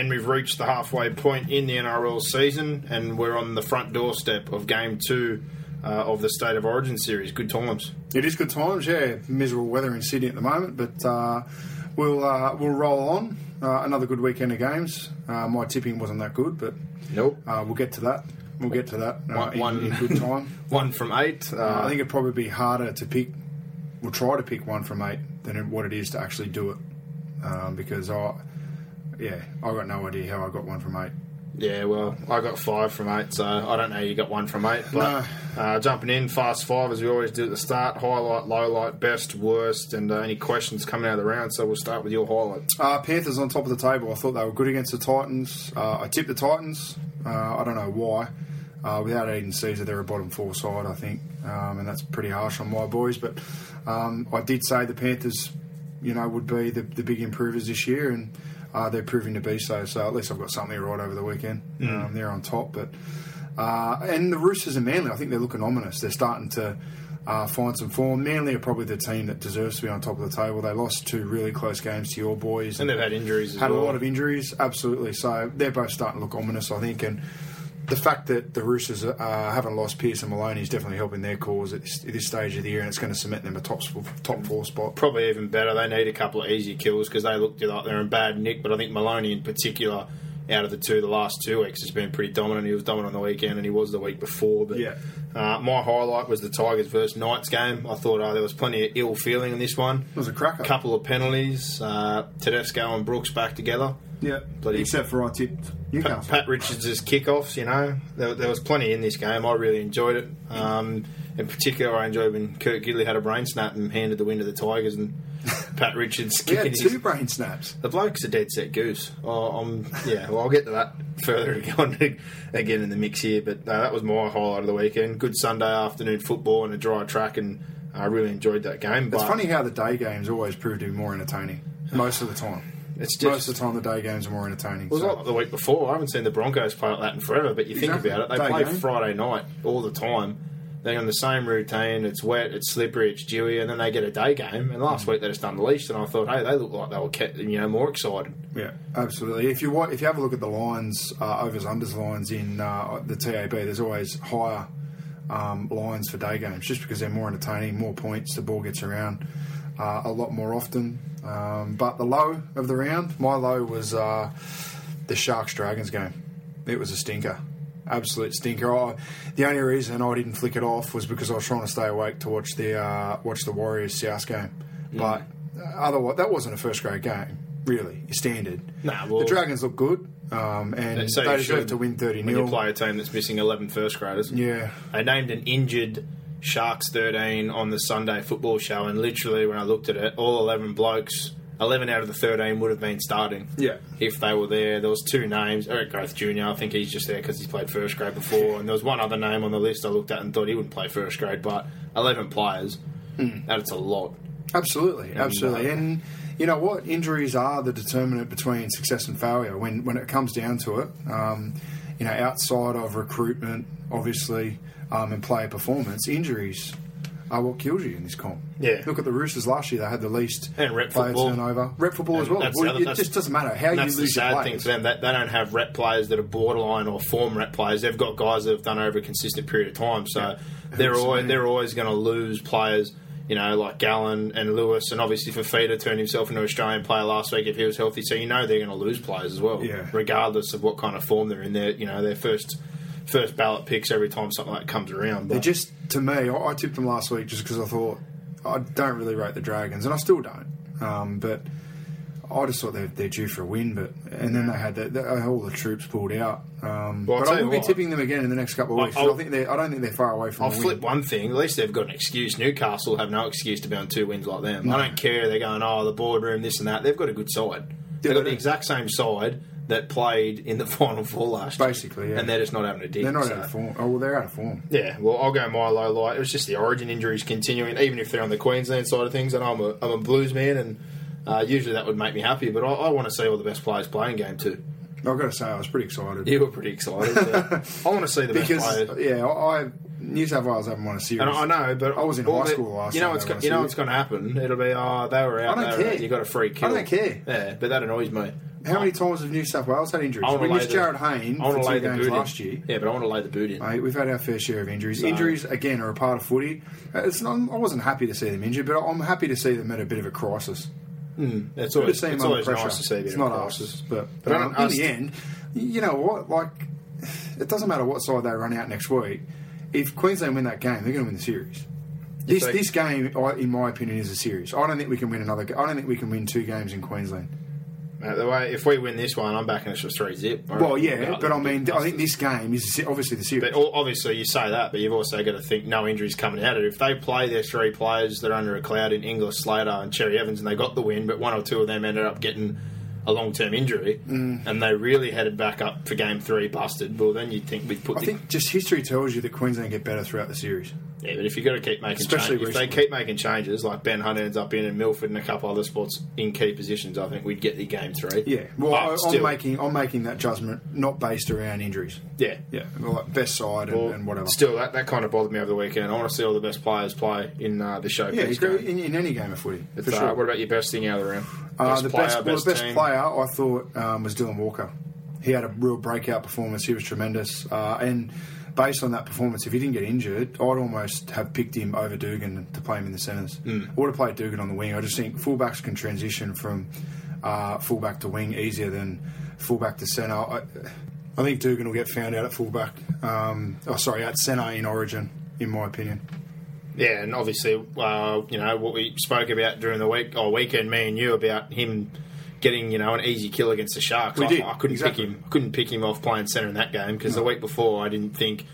And we've reached the halfway point in the NRL season, and we're on the front doorstep of game two uh, of the State of Origin series. Good times. It is good times, yeah. Miserable weather in Sydney at the moment, but uh, we'll uh, we'll roll on. Uh, another good weekend of games. Uh, my tipping wasn't that good, but Nope. uh, we'll get to that. We'll get to that uh, One- in, one- in good time. One from eight. I think it'd probably be harder to pick. We'll try to pick one from eight than what it is to actually do it, um, because I, yeah, I got no idea how I got one from eight. Yeah, well, I got five from eight, so I don't know you got one from eight. But uh, jumping in, fast five as we always do at the start highlight, low light, best, worst, and uh, any questions coming out of the round. So we'll start with your highlight. Uh, Panthers on top of the table. I thought they were good against the Titans. Uh, I tipped the Titans. Uh, I don't know why. Uh, without Aidan Sezer, they're a bottom four side, I think, um, and that's pretty harsh on my boys. But um, I did say the Panthers, you know, would be the, the big improvers this year, and uh, they're proving to be so. So at least I've got something right over the weekend. Um, they're on top, but uh, and the Roosters and Manly, I think they're looking ominous. They're starting to uh, find some form. Manly are probably the team that deserves to be on top of the table. They lost two really close games to your boys, And they've had injuries had well. a lot of injuries, absolutely. So they're both starting to look ominous, I think. And the fact that the Roosters uh, haven't lost and Maloney is definitely helping their cause at this, at this stage of the year, and it's going to cement them a top top four spot. Probably even better. They need a couple of easy kills because they looked like they're in bad nick. But I think Maloney in particular, out of the two, the last two weeks has been pretty dominant. He was dominant on the weekend, and he was the week before. But Yeah. uh, my highlight was the Tigers versus Knights game. I thought uh, there was plenty of ill feeling in this one. It was a cracker. A couple of penalties. Uh, Tedesco and Brooks back together. Yeah, Bloody- except for I tipped Pat, Pat Richards' kickoffs, you know, there, there was plenty in this game. I really enjoyed it. Um, in particular, I enjoyed when Kurt Gidley had a brain snap and handed the win to the Tigers, and Pat Richards we had two his. brain snaps. The bloke's a dead set goose. Oh, I'm, yeah, well, I'll get to that further on again in the mix here. But uh, that was my highlight of the weekend. Good Sunday afternoon football and a dry track, and I really enjoyed that game. It's funny how the day games always prove to be more entertaining most of the time. It's just- most of the time the day games are more entertaining. It was so- like the week before. I haven't seen the Broncos play like that in forever. But you Exactly. think about it, they Day play game. Friday night all the time. They're on the same routine. It's wet, it's slippery, it's dewy, and then they get a day game. And last week they just unleashed, and I thought, hey, they look like they were kept, you know more excited. Yeah, absolutely. If you if you have a look at the lines, uh, overs unders lines in uh, the TAB, there's always higher um, lines for day games, just because they're more entertaining, more points, the ball gets around uh, a lot more often. Um, but the low of the round, my low was uh, the Sharks Dragons game. It was a stinker. Absolute stinker. I, the only reason I didn't flick it off was because I was trying to stay awake to watch the uh, watch the Warriors South game. But uh, otherwise, that wasn't a first grade game, really. Standard. Nah, well- the Dragons look good, um, and So they deserve to win thirty when you play a team that's missing 11 first graders. Yeah, They named an injured Sharks 13 on the Sunday football show, and literally when I looked at it, all 11 blokes, 11 out of the 13 would have been starting. Yeah. If they were there. There was two names. Eric Grothe Jr., I think he's just there because he's played first grade before. And there was one other name on the list I looked at and thought he wouldn't play first grade, but 11 players, Hmm. that's a lot. Absolutely, absolutely. uh, And you know what? Injuries are the determinant between success and failure. When when it comes down to it, um, you know, outside of recruitment, obviously, um, and player performance, injuries are what kills you in this comp. Yeah. Look at the Roosters last year; they had the least And rep player football. turnover. Rep football as well. Well, other- it just doesn't matter how And you lose the your sad thing for them that they don't have rep players that are borderline or form rep players. They've got guys that have done over a consistent period of time, so they're Who's always the- they're always going to lose players you know, like Gallen and Lewis, and obviously Fifita turned himself into an Australian player last week if he was healthy. So you know they're going to lose players as well, Yeah. regardless of what kind of form they're in. They're you know their first first ballot picks every time something like that comes around. But just to me, I, I tipped them last week just because I thought I don't really rate the Dragons, and I still don't. Um, but I just thought they're, they're due for a win, but and then they had the, the, all the troops pulled out. Um, Well, but I will be tipping them again in the next couple of weeks. I think they're, I don't think they're far away from. I'll flip win. one thing. At least they've got an excuse. Newcastle have no excuse to be on two wins like them. I don't care. They're going, oh, the boardroom, this and that. They've got a good side. They've got the exact same side that played in the final four last year. Basically, yeah. And they're just not having a dig. They're not so- out of form. Oh well, they're out of form. Yeah, well, I'll go my low light. It was just the origin injuries continuing, even if they're on the Queensland side of things. And I'm a, I'm a Blues man, and uh, usually that would make me happy. But I, I want to see all the best players playing game too. I've got to say, I was pretty excited. You were pretty excited. yeah. I want to see the best because players. yeah, I New South Wales haven't won a series. And I know, but I was in high school last year You know time what's they go- won a you know what's going to happen. It'll be oh they were out. I don't out. care. You got a free kick. I don't care. Yeah, but that annoys me. How many times have New South Wales had injuries? We missed the- Jarryd Hayne I for two games in. last year. Yeah, but I want to lay the boot in. Mate, we've had our fair share of injuries. Injuries again are a part of footy. Uh, It's not, I wasn't happy to see them injured, but I'm happy to see them at a bit of a crisis. It's Good to always, it's under always pressure. nice to see it's not crisis. us, but, But um, in the end, you know what? Like, it doesn't matter what side they run out next week. If Queensland win that game, they're going to win the series. This they- this game, I- in my opinion, is a series. I don't think we can win another. I don't think we can win two games in Queensland. Uh, the way if we win this one, I'm backing us for three zip. Well, yeah, but I mean, I think this game is obviously the series. But obviously, you say that, but you've also got to think no injuries coming out of it. If they play their three players they're under a cloud in Inglis, Slater, and Cherry Evans, and they got the win, but one or two of them ended up getting a long term injury, Mm. and they really headed back up for game three, busted. Well, then you'd think we'd put. I the, think just history tells you that Queensland get better throughout the series. Yeah, but if you've got to keep making Especially changes, if they keep making changes, like Ben Hunt ends up in and Milford and a couple other spots in key positions, I think we'd get the game three. Yeah, well, I, I'm making I'm making that judgment not based around injuries. yeah, Yeah, well, like best side and, Well, and whatever. Still, that, that kind of bothered me over the weekend. I want to see all the best players play in uh, the showcase. yeah, game. in, in any game of footy But, for uh, sure. What about your best thing out of the round? Uh, the best, well, the best player I thought um, was Dylan Walker. He had a real breakout performance. He was tremendous, uh, and based on that performance, if he didn't get injured, I'd almost have picked him over Dugan to play him in the centres. I would have played Dugan on the wing. I just think fullbacks can transition from uh, fullback to wing easier than fullback to centre. I, I think Dugan will get found out at fullback. Um, oh, sorry, at centre in Origin, in my opinion. Yeah, and obviously, uh, you know what we spoke about during the week or weekend, me and you about him getting you know an easy kill against the Sharks. We I, did, I couldn't exactly. pick him. Couldn't pick him off playing centre in that game because the week before I didn't think.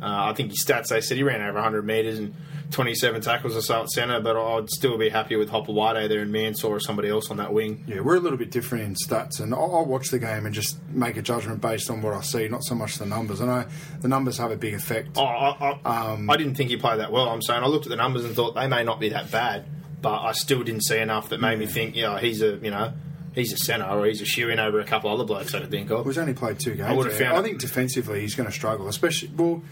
Uh, I think his stats they said he ran over 100 metres and 27 tackles or so at centre, but I'd still be happy with White there and Mansour or somebody else on that wing. Yeah, we're a little bit different in stats, and I'll, I'll watch the game and just make a judgment based on what I see, not so much the numbers. I know the numbers have a big effect. Oh, I, I, Um, I didn't think he played that well. I'm saying I looked at the numbers and thought they may not be that bad, but I still didn't see enough that made me think, yeah, he's a you know he's a centre or he's a shoe in over a couple other blokes I could think of. He's only played two games. would've there. found I think defensively he's going to struggle, especially. Well,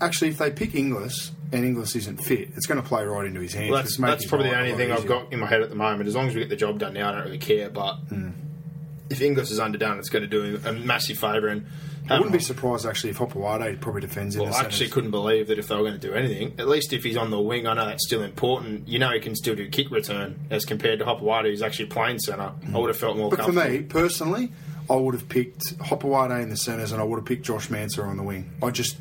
actually, if they pick Inglis and Inglis isn't fit, it's going to play right into his hands. Well, that's that's probably the only thing I've got in my head at the moment. As long as we get the job done now, I don't really care. But hmm. if Inglis is underdone, it's going to do him a massive favour. And I wouldn't be um, surprised actually if Hopoate probably defends in Well, the I actually centres. couldn't believe that if they were going to do anything, at least if he's on the wing, I know that's still important. You know, he can still do kick return as compared to Hopoate, who's actually playing centre. I would have felt more But for comfortable. me personally, I would have picked Hopoate in the centres, and I would have picked Josh Mansour on the wing. I just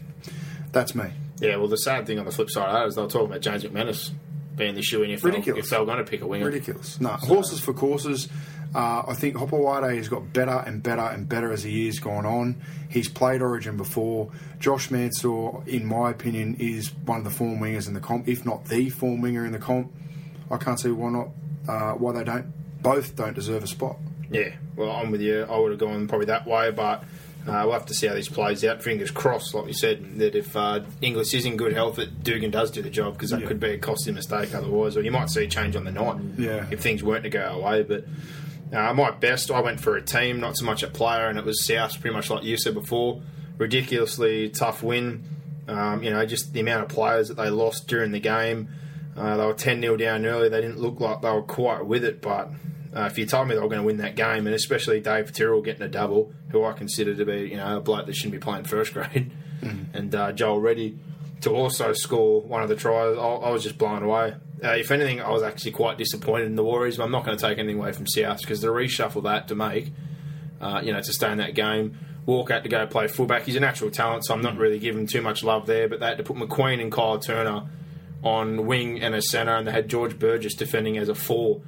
that's me. Yeah, well, the sad thing on the flip side of that is they were talking about James McManus being the shoe in if, they, Ridiculous. if they were going to pick a winger. Ridiculous. No, horses for courses. Uh, I think Hopoate has got better and better and better as the years gone on. He's played Origin before. Josh Mansour, in my opinion, is one of the form wingers in the comp, if not the form winger in the comp. I can't see why not. Uh, why they don't. Both don't deserve a spot. Yeah, well, I'm with you. I would have gone probably that way, but uh, we'll have to see how this plays out. Fingers crossed, like we said, that if uh, Inglis is in good health, that Dugan does do the job because that Yeah. could be a costly mistake otherwise, or you might see a change on the night Yeah. if things weren't to go our way. But uh, my best, I went for a team, not so much a player, and it was South, pretty much like you said before. Ridiculously tough win. Um, you know, just the amount of players that they lost during the game. Uh, they were 10 0 down early. They didn't look like they were quite with it, but uh, if you told me they were going to win that game, and especially Dave Tyrrell getting a double, who I consider to be you know a bloke that shouldn't be playing first grade, and uh, Joel Reddy to also score one of the tries, I, I was just blown away. Uh, if anything, I was actually quite disappointed in the Warriors. But I'm not going to take anything away from South because the reshuffle that to make, uh, you know, to stay in that game. Walk out to go play fullback. He's a natural talent, so I'm not really giving too much love there. But they had to put McQueen and Kyle Turner on wing and a centre, and they had George Burgess defending as a four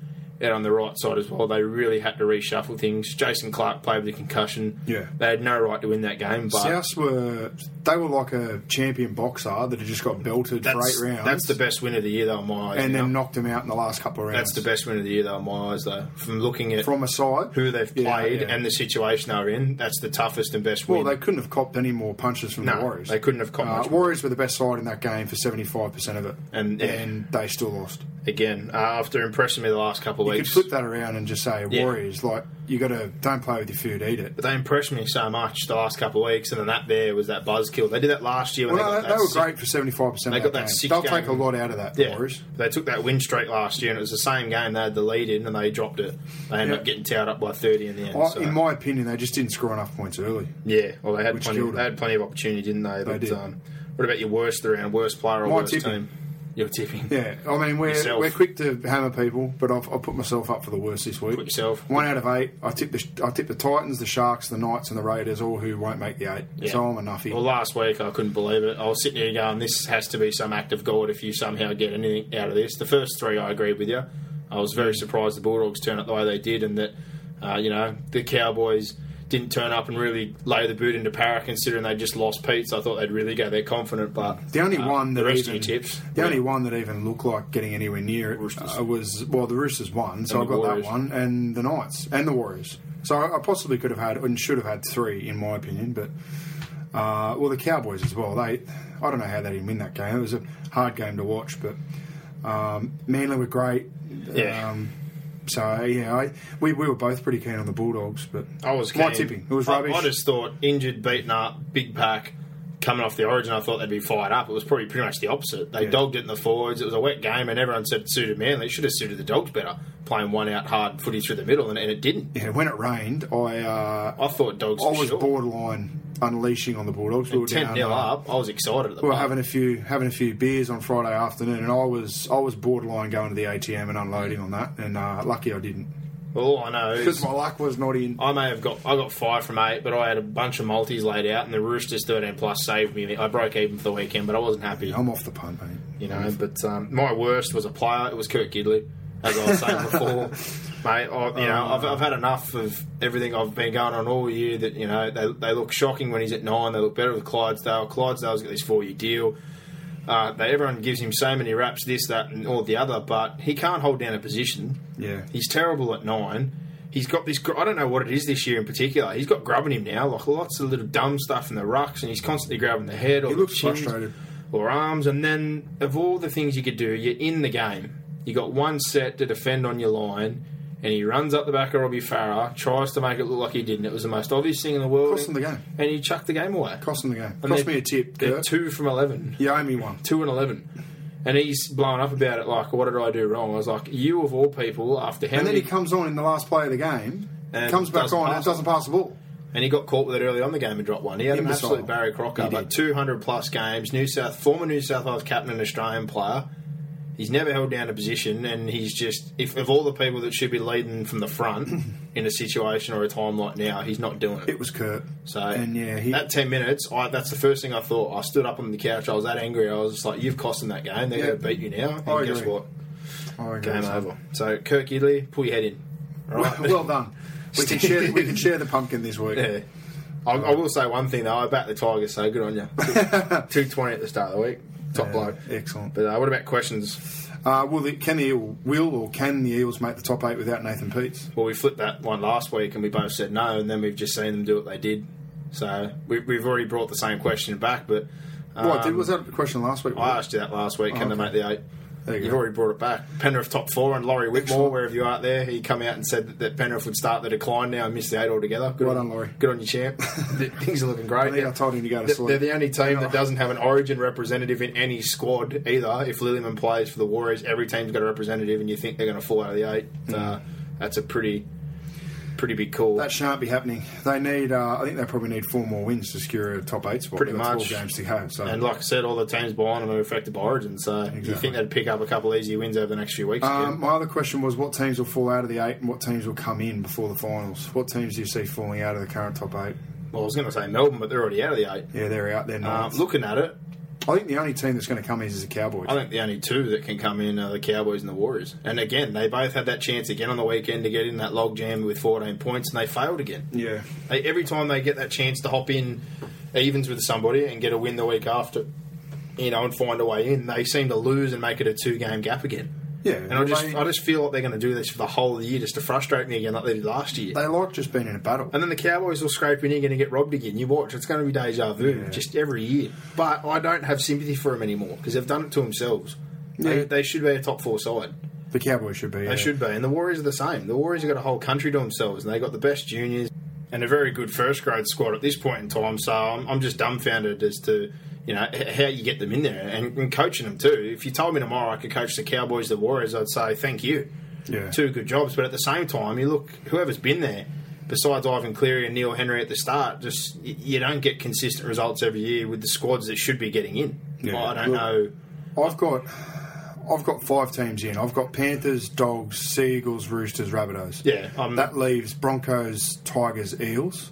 on the right side as well. They really had to reshuffle things. Jason Clark played with a concussion. Yeah. They had no right to win that game, but Souths were they were like a champion boxer that had just got belted for eight rounds. that's the best win of the year, though, in my eyes. and now. then knocked him out in the last couple of rounds. That's the best win of the year, though, in my eyes, though. From looking at from a side who they've played yeah. and the situation they're in, that's the toughest and best Well, win. they couldn't have copped any more punches from No, the Warriors. they couldn't have copped Uh. Warriors were the best side in that game for seventy five percent of it, And, yeah. and they still lost. Again, uh, after impressing me the last couple of You weeks. could flip that around and just say Yeah. Warriors, like you got to don't play with your food, eat it. But they impressed me so much the last couple of weeks, and then that there was that buzzkill. They did that last year when Well, they no, they, were sick- great for seventy five percent They of got that, six They'll game- take a lot out of that. Yeah, Warriors. they took that win streak last year, and it was the same game. They had the lead in, and they dropped it. They ended Yeah. up getting towed up by thirty in the end. I, so- In my opinion, they just didn't score enough points early. yeah, well, they had plenty. They had plenty of opportunity, didn't they? But did. Um, what about your worst around, worst player or My worst tipping. team? Your tipping. Yeah, I mean we're Yourself. we're quick to hammer people, but I've, I've put myself up for the worst this week. Put yourself. One out of eight. I tip the I tip the Titans, the Sharks, the Knights, and the Raiders, all who won't make the eight. Yeah. So I'm a nuffy. Well, last week I couldn't believe it. I was sitting here going, "This has to be some act of God if you somehow get anything out of this." The first three, I agreed with you. I was very surprised the Bulldogs turned out the way they did, and that uh, you know the Cowboys didn't turn up and really lay the boot into Para, considering they just lost Pete. So I thought they'd really go there confident. But the only uh, one that the rest even, of your tips, the yeah. only one that even looked like getting anywhere near it uh, was well, the Roosters won, so And I got Warriors. that one, and the Knights and the Warriors. So I, I possibly could have had and should have had three, in my opinion, but. Uh, well, the Cowboys as well. They, I don't know how they didn't win that game. It was a hard game to watch, but um, Manly were great. Yeah. Um, so yeah, I, we we were both pretty keen on the Bulldogs, but I was my tipping. It was I- I, just thought injured, beaten up, big pack. Coming off the origin, I thought they'd be fired up. It was probably pretty much the opposite. They Yeah. dogged it in the forwards. It was a wet game, and everyone said it suited Manly. It should have suited the Dogs better, playing one out hard footy through the middle, and, and it didn't. yeah, when it rained, I uh, I thought Dogs. I was sure. borderline unleashing on the Bulldogs. We were ten down, 0 uh, up. I was excited at the We were having a few having a few beers on Friday afternoon, and I was I was borderline going to the ATM and unloading on that, and uh, lucky I didn't All I know because my luck was not in. I may have got I got five from eight, but I had a bunch of multis laid out, and the Roosters thirteen plus saved me. I broke even for the weekend, but I wasn't happy. I'm off the punt, mate. you know. But um, my worst was a player. It was Kurt Gidley, as I was saying before, mate. I, you know, I've, I've had enough of everything I've been going on all year. That you know, they, they look shocking when he's at nine. They look better with Clydsdale. Clydsdale's got this four year deal. Uh, they, everyone gives him so many raps, this, that, and all the other, but he can't hold down a position. Yeah. He's terrible at nine. He's got this. I don't know what it is this year in particular. He's got grubbing him now, like lots of little dumb stuff in the rucks, and he's constantly grabbing the head or He the looks chins frustrated. or arms. And then, of all the things you could do, you're in the game. You got one set to defend on your line, and he runs up the back of Robbie Farah, tries to make it look like he didn't. It was the most obvious thing in the world. Cost him the game. and he chucked the game away. Cost him the game. And Cost me a tip. They're two from eleven You owe me one. two and eleven. And he's blowing up about it like, what did I do wrong? I was like, you of all people, after how And then many... he comes on in the last play of the game, And comes back doesn't on, pass and doesn't pass the ball. and he got caught with it early on the game and dropped one. He had Imbecile. an absolute Barry Crocker, He but 200 plus games, New South, former New South Wales captain and Australian player. He's never held down a position, and he's just, if of all the people that should be leading from the front in a situation or a time like now, he's not doing it. It was Kurt. So and yeah, he, that ten minutes, I, that's the first thing I thought. I stood up on the couch. I was that angry. I was just like, "You've cost them that game. They're Yeah. going to beat you now." And I guess agree. what? I Game over. So Kurt Gidley, pull your head in. All right. well done. We can share. We can share the pumpkin this week. yeah. I, I will say one thing though. I backed the Tigers, so good on you. Two twenty at the start of the week. Top bloke. excellent. But uh, what about questions? Uh, will the, can the Eel, will or can the Eels make the top eight without Nathan Peats? Well, we flipped that one last week, and we both said no, and then we've just seen them do what they did. So we, we've already brought the same question back, but. Um, what did, was that a question last week? I asked you that last week. Can Oh, they make the eight? You You've go. already brought it back. Penrith top four and Laurie Whitmore, Excellent. wherever you are out there, he come out and said that, that Penrith would start the decline now and miss the eight altogether. Good Well on, done, Laurie. Good on you, champ. Things are looking great. I think I told him to go to sleep. They're the only team that doesn't have an Origin representative in any squad either. If Lillyman plays for the Warriors, every team's got a representative, and you think they're going to fall out of the eight. Mm. Uh, that's a pretty pretty big call. That shan't be happening. They need. Uh, I think they probably need four more wins to secure a top eight spot. Pretty much. Games to go. So and like I said, all the teams behind them are affected by Origin, so you think they'd pick up a couple easy wins over the next few weeks? Um, my other question was what teams will fall out of the eight and what teams will come in before the finals? What teams do you see falling out of the current top eight? Well, I was going to say Melbourne, but they're already out of the eight. Yeah, they're out there. Um, ninth. looking at it, I think the only team that's going to come in is the Cowboys. I think the only two that can come in are the Cowboys and the Warriors. And again, they both had that chance again on the weekend to get in that logjam with 14 points, and they failed again. yeah, They, every time they get that chance to hop in evens with somebody and get a win the week after, you know, and find a way in, they seem to lose and make it a two-game gap again. Yeah. And I just, they, I just feel like they're going to do this for the whole of the year just to frustrate me again, like they did last year. they like just being in a battle. And then the Cowboys will scrape in, you're going to get robbed again. You watch, it's going to be deja vu Yeah. just every year. But I don't have sympathy for them anymore because they've done it to themselves. They, Yeah. they should be a top four side. The Cowboys should be. They yeah. should be. And the Warriors are the same. The Warriors have got a whole country to themselves, and they've got the best juniors and a very good first grade squad at this point in time. So I'm, I'm just dumbfounded as to you know how you get them in there and, and coaching them too. If you told me tomorrow I could coach the Cowboys, the Warriors, I'd say thank you. Yeah. Two good jobs. But at the same time, you look whoever's been there. Besides Ivan Cleary and Neil Henry at the start, just you don't get consistent results every year with the squads that should be getting in. Yeah. I don't Look- know. I've got. I've got five teams in. I've got Panthers, Dogs, Seagulls, Roosters, Rabbitohs. Yeah, um, that leaves Broncos, Tigers, Eels,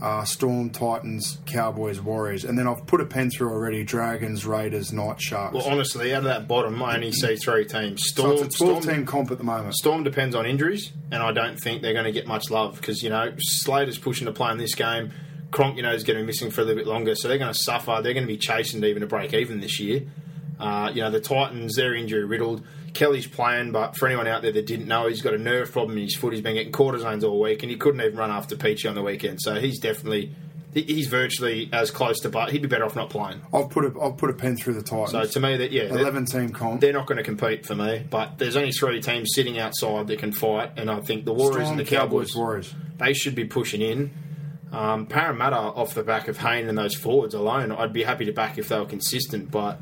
uh, Storm, Titans, Cowboys, Warriors, and then I've put a pen through already: Dragons, Raiders, Night Sharks. Well, honestly, out of that bottom, I only see three teams. so Storm, it's a twelve Storm, team comp at the moment. Storm depends on injuries, and I don't think they're going to get much love because you know Slater's pushing to play in this game. Cronk, you know, is going to be missing for a little bit longer, so they're going to suffer. They're going to be chasing to even to break even this year. Uh, you know, the Titans, they're injury riddled. Kelly's playing, but for anyone out there that didn't know, he's got a nerve problem in his foot. He's been getting cortisones all week, and he couldn't even run after Peachy on the weekend. So he's definitely. He's virtually as close to, but he'd be better off not playing. I've put a I've put a pen through the Titans. So to me, that yeah, eleven team comp. they're not going to compete for me. But there's only three teams sitting outside that can fight, and I think the Warriors Storm, and the Cowboys, Warriors. they should be pushing in. Um, Parramatta off the back of Hayne and those forwards alone, I'd be happy to back if they were consistent. But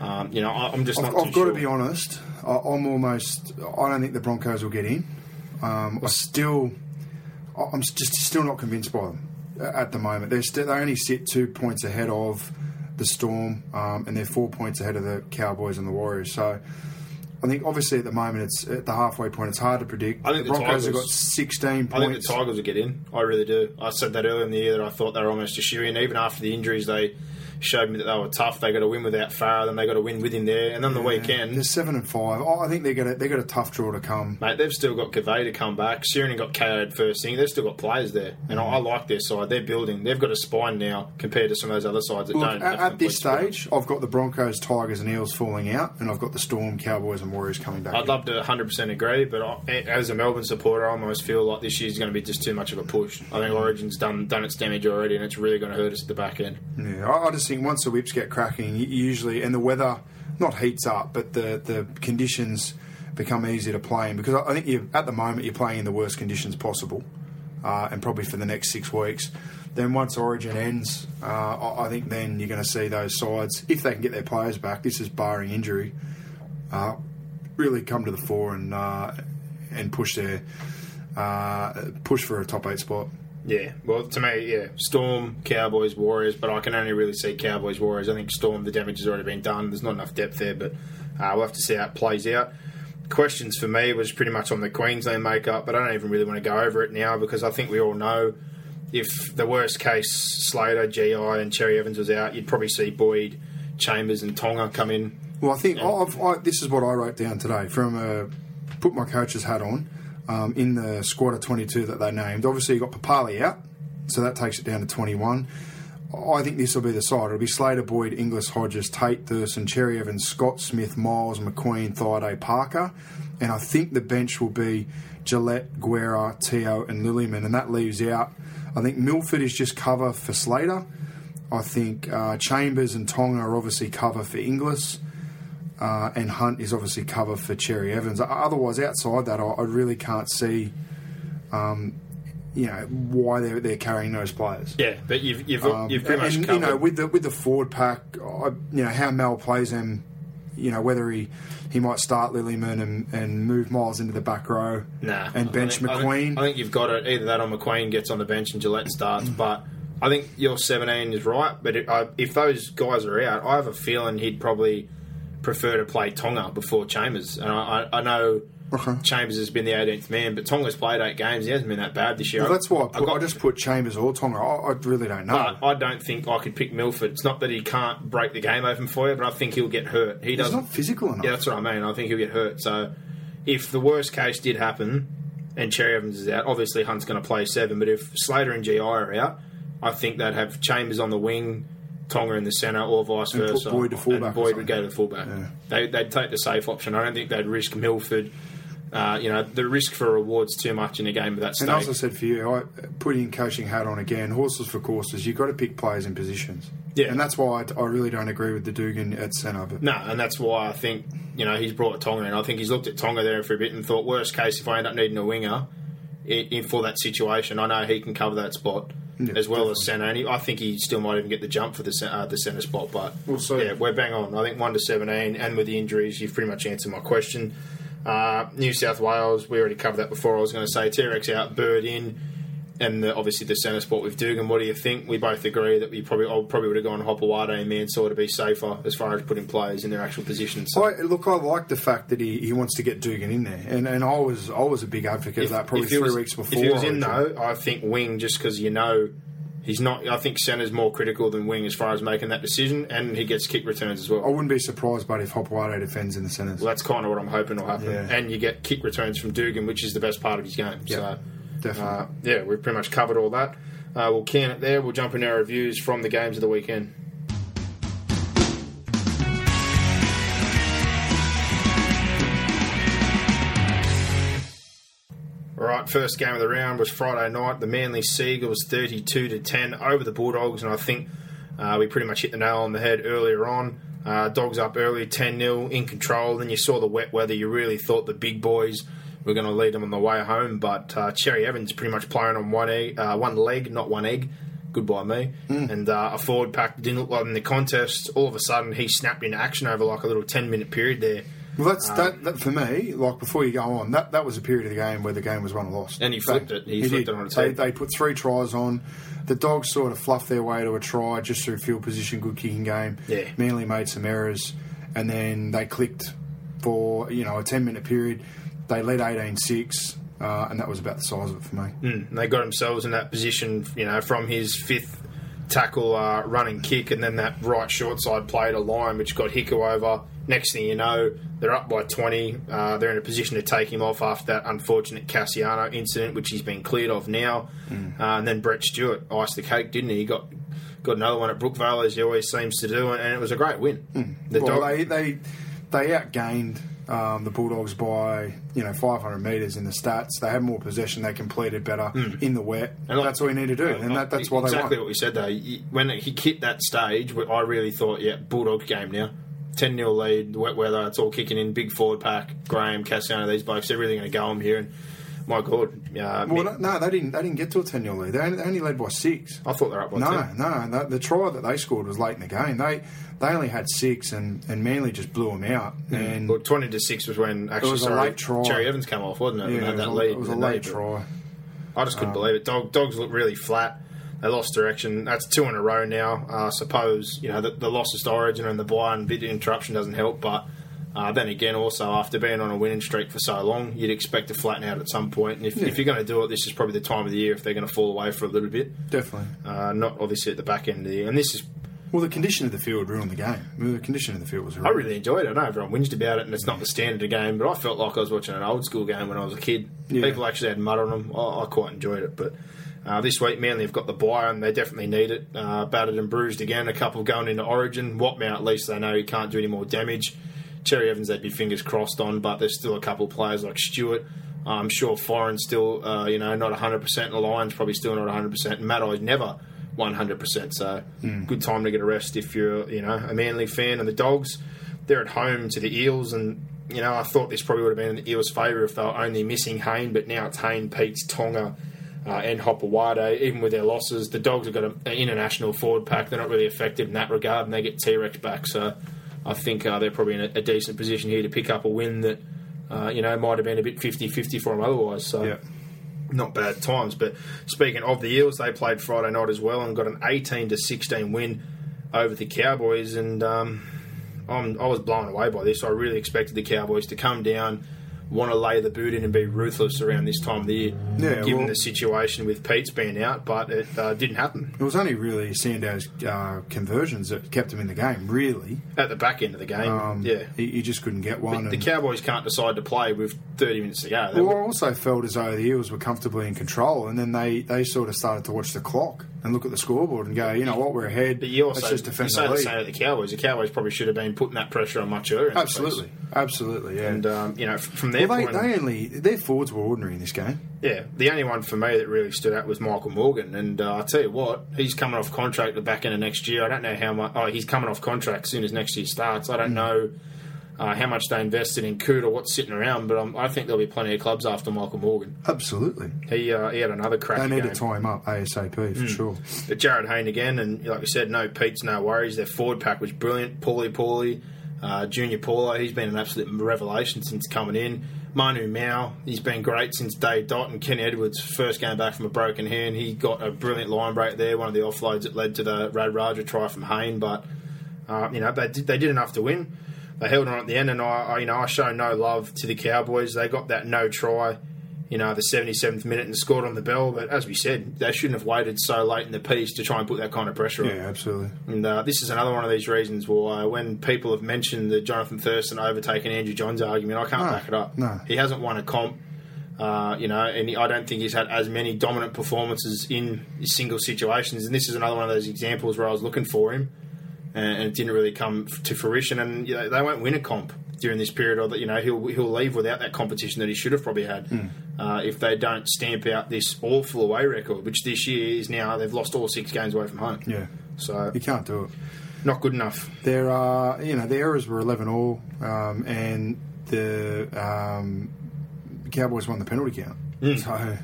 um, you know, I, I'm just I've, not. I've got to be honest. I, I'm almost. I don't think the Broncos will get in. Um, I still. I'm just still not convinced by them at the moment. They're still, they only sit two points ahead of the Storm, um, and they're four points ahead of the Cowboys and the Warriors. So. I think obviously at the moment it's at the halfway point. It's hard to predict. I think the the Broncos have got Tigers- 16 I think the Tigers will get in. I really do. I said that earlier in the year that I thought they were almost a shoe in. Even after the injuries, they showed me that they were tough. They got to win without Farah, then they got to win with him there, and then the weekend. They're seven and five. Oh, I think they got a, they got a tough draw to come. Mate, they've still got Cavey to come back. Sirenin got KO'd first thing. They've still got players there. And I, I mm. like their side. They're building. They've got a spine now compared to some of those other sides that Look, don't. at, at this stage, I've got the Broncos, Tigers, and Eels falling out, and I've got the Storm, Cowboys, and Warriors coming back. I'd in. love to 100% agree, but I, as a Melbourne supporter, I almost feel like this year's going to be just too much of a push. I think Origin's done done its damage already, and it's really going to hurt us at the back end. Yeah, I, I just think once the whips get cracking, usually and the weather not heats up, but the the conditions become easier to play in because I, think you at the moment you're playing in the worst conditions possible, uh, and probably for the next six weeks. Then once Origin ends, uh, I, I think then you're going to see those sides if they can get their players back. This is barring injury. Uh, really come to the fore and uh, and push their uh, push for a top eight spot. Yeah, well, to me, yeah, Storm, Cowboys, Warriors, but I can only really see Cowboys, Warriors. I think Storm, the damage has already been done. There's not enough depth there, but uh, we'll have to see how it plays out. Questions for me was pretty much on the Queensland makeup, but I don't even really want to go over it now because I think we all know if the worst case Slater, GI, and Cherry Evans was out, you'd probably see Boyd, Chambers, and Tonga come in. Well, I think I've, I, this is what I wrote down today from uh, put my coach's hat on um, in the squad of 22 that they named. Obviously, you've got Papalii out, so that takes it down to 21. I think this will be the side. It'll be Slater, Boyd, Inglis, Hodges, Tate, Thurston, Cherry Evans, Scott, Smith, Miles, McQueen, Thaiday, Parker. And I think the bench will be Gillett, Guerra, Teo, and Lillyman. And that leaves out, I think Milford is just cover for Slater. I think uh, Chambers and Tonga are obviously cover for Inglis. Uh, and Hunt is obviously cover for Cherry Evans. Otherwise, outside that, I, I really can't see, um, you know, why they're, they're carrying those players. Yeah, but you've you've, Um, you've pretty much covered. you know with the with the forward pack, I, you know how Mal plays them you know, whether he, he might start Lillyman and, and move Miles into the back row Nah. and bench I think- McQueen. I think, you've got it. Either that or McQueen gets on the bench and Gillett starts. Mm. But I think your 17 is right. But it, I, if those guys are out, I have a feeling he'd probably prefer to play Tonga before Chambers. And I, I, I know Okay. Chambers has been the 18th man, but Tonga's played eight games. He hasn't been that bad this year. well, that's why I, put, I, got- just put Chambers or Tonga. I, I really don't know. But I don't think I could pick Milford. It's not that he can't break the game open for you, but I think he'll get hurt. He He's doesn't. not physical enough. Yeah, that's what I mean. I think he'll get hurt. So, if the worst case did happen and Cherry Evans is out, obviously Hunt's going to play seven. But if Slater and GI are out, I think they'd have Chambers on the wing, Tonga in the centre, or vice And versa. Boyd to fullback and Boyd would go to the fullback. Yeah. They, they'd take the safe option. I don't think they'd risk Milford. Uh, you know, the risk for rewards too much in a game of that And as I said for you, I putting coaching hat on again. Horses for courses. You've got to pick players in positions. Yeah. and that's why I, I really don't agree with the Dugan at centre. But No, and that's why I think you know he's brought Tonga in. I think he's looked at Tonga there for a bit and thought, worst case, if I end up needing a winger in, in for that situation, I know he can cover that spot Yeah, as well definitely. as centre. And he, I think he still might even get the jump for the uh, the centre spot. But We'll yeah, we're bang on. I think one to seventeen, and with the injuries, you've pretty much answered my question. Uh, New South Wales, we already covered that before. I was going to say T-Rex out, Bird in. And the, obviously the centre spot with Dugan. What do you think? We both agree that we probably I probably would have gone Hopoate and Mansour to be safer as far as putting players in their actual positions. So I, look, I like the fact that he, he wants to get Dugan in there, and and I was I was a big advocate of that probably three was- weeks before. If he was in though, I think wing just because you know he's not. I think centre's more critical than wing as far as making that decision, and he gets kick returns as well. I wouldn't be surprised, but if Hopoate defends in the centres. Well, that's kind of what I'm hoping will happen, Yeah. and you get kick returns from Dugan, which is the best part of his game. Yeah, so, definitely. uh, yeah, we've pretty much covered all that. Uh, we'll can it there. We'll jump into our reviews from the games of the weekend. All right, first game of the round was Friday night. The Manly Seagulls 32 to 10 over the Bulldogs, and I think uh, we pretty much hit the nail on the head earlier on. Uh, dogs up early, 10 0, in control. Then you saw the wet weather. You really thought the big boys were going to lead them on the way home, but uh, Cherry Evans pretty much playing on one egg, uh, one leg, not one egg. Goodbye me. And uh, a forward pack didn't look like in the contest. All of a sudden, he snapped into action over like a little 10 minute period there. Well, that's Um, that, that for me. Like before you go on, that that was a period of the game where the game was won or lost. And he flipped it. He flipped did. it on its They, head. they put three tries on. The dogs sort of fluffed their way to a try just through field position, good kicking game. Yeah. Manly made some errors, and then they clicked for you know a ten minute period. They led 18-6, uh, and that was about the size of it for me. Mm, and they got themselves in that position, you know, from his fifth tackle uh, running kick, and then that right short side play to line, which got Hicko over. Next thing you know, they're up by 20. Uh, they're in a position to take him off after that unfortunate Kasiano incident, which he's been cleared of now. Mm. Uh, and then Brett Stewart iced the cake, didn't he? He got got another one at Brookvale, as he always seems to do, and it was a great win. The Mm. well, dog- they they they outgained um, the Bulldogs by you know 500 metres in the stats. They had more possession. They completed better in the wet. And like- that's all you need to do, and that, that's why they exactly what we said though. When he hit that stage, I really thought, yeah, Bulldog game now. 10 0 lead, wet weather, it's all kicking in. Big forward pack, Graham, Kasiano, these blokes, they're really going to go on here. And my God, uh, Well, no, no, they didn't. They didn't get to a 10 0 lead. They only, they only led by six. I thought they were up by No, 10. no. The, the try that they scored was late in the game. They they only had six, and, and Manly just blew them out. And Well, 20 to 6 was when actually was a sorry, late try. Cherry Evans came off, wasn't it? yeah, it was, that a, lead. it was a late try. I just couldn't Um, believe it. Dog, dogs look really flat. They lost direction. That's two in a row now. Uh, I suppose you know the, the losses to Origin and the buy and bit interruption doesn't help. But uh, then again, also after being on a winning streak for so long, you'd expect to flatten out at some point. And if, if you're going to do it, this is probably the time of the year if they're going to fall away for a little bit. Definitely. Uh, not obviously at the back end of the year. And this is Well, the condition of the field ruined the game. I mean, the condition of the field was Ruined. I really enjoyed it. I know everyone whinged about it, and it's not the standard of game, but I felt like I was watching an old school game when I was a kid. Yeah. People actually had mud on them. I, I quite enjoyed it. But uh, this week, Manly have got the buy, and they definitely need it. Uh, battered and bruised again. A couple going into Origin. Watmout, at least they know he can't do any more damage. Cherry Evans, they'd be fingers crossed on, but there's still a couple of players like Stewart. I'm sure Foran's still, uh, you know, not 100%. And the Lions probably still not 100%. And Matai's never 100%. So good time to get a rest if you're, you know, a Manly fan. And the Dogs, they're at home to the Eels. And, you know, I thought this probably would have been in the Eels' favour if they were only missing Hayne, but now it's Hayne, Peats, Tonga. Uh, and Hopoate, even with their losses, the Dogs have got a- an international forward pack. They're not really effective in that regard, and they get T Rex back. So I think uh, they're probably in a, a decent position here to pick up a win that uh, you know might have been a bit 50-50 for them otherwise. So. Yeah. Not bad times, but speaking of the Eels, they played Friday night as well and got an eighteen to sixteen win over the Cowboys, and um, I was blown away by this. I really expected the Cowboys to come down, want to lay the boot in and be ruthless around this time of the year, Yeah, given well- the situation with Peats being out, but it uh, didn't happen It was only really Sandow's uh, conversions that kept him in the game. Really, at the back end of the game. um, yeah, he, he just couldn't get one. The Cowboys can't decide to play with 30 minutes to go. They Well, I were- also felt as though the Eels were comfortably in control, and then they, they sort of started to watch the clock and look at the scoreboard and go, you know what, we're ahead. but you also Let's just you say the the same at the Cowboys. The Cowboys probably should have been putting that pressure on much earlier. in the piece. Absolutely, absolutely, yeah. And um, you know, from their well, they, point, they only their forwards were ordinary in this game. yeah, the only one for me that really stood out was Michael Morgan. And uh, I'll tell you what, he's coming off contract at the back end of next year. I don't know how much. Oh, he's coming off contract as soon as next year starts. I don't Hmm. know. Uh, how much they invested in Coote or what's sitting around, but um, I think there'll be plenty of clubs after Michael Morgan. Absolutely, He uh, he had another crack. they need game. to tie him up asap for Hmm. sure. But Jarryd Hayne again, and like we said, no Peats no worries. Their forward pack was brilliant. Paulie Paulie, uh, Junior Paulo, he's been an absolute revelation since coming in. Manu Mao, he's been great since day dot. And Ken Edwards, first game back from a broken hand, he got a brilliant line break there. One of the offloads that led to the Radradra try from Hayne. But uh, you know they did, they did enough to win. They held on at the end, and I, I you know I show no love to the Cowboys. They got that no try you know, the 77th minute and scored on the bell. But as we said, they shouldn't have waited so late in the piece to try and put that kind of pressure Yeah, on. Yeah, absolutely. And uh, this is another one of these reasons why when people have mentioned the Jonathan Thurston overtaking Andrew Johns argument, I can't No, back it up. no. He hasn't won a comp. Uh, you know, and I don't think he's had as many dominant performances in single situations. And this is another one of those examples where I was looking for him, and, it didn't really come to fruition. And you know, they won't win a comp during this period, or that you know he'll he'll leave without that competition that he should have probably had Hmm. uh, if they don't stamp out this awful away record, which this year is now they've lost all six games away from home. Yeah, So you can't do it. not good enough. There are, you know, the errors were 11 all, um, and the um, Cowboys won the penalty count. Hmm. So,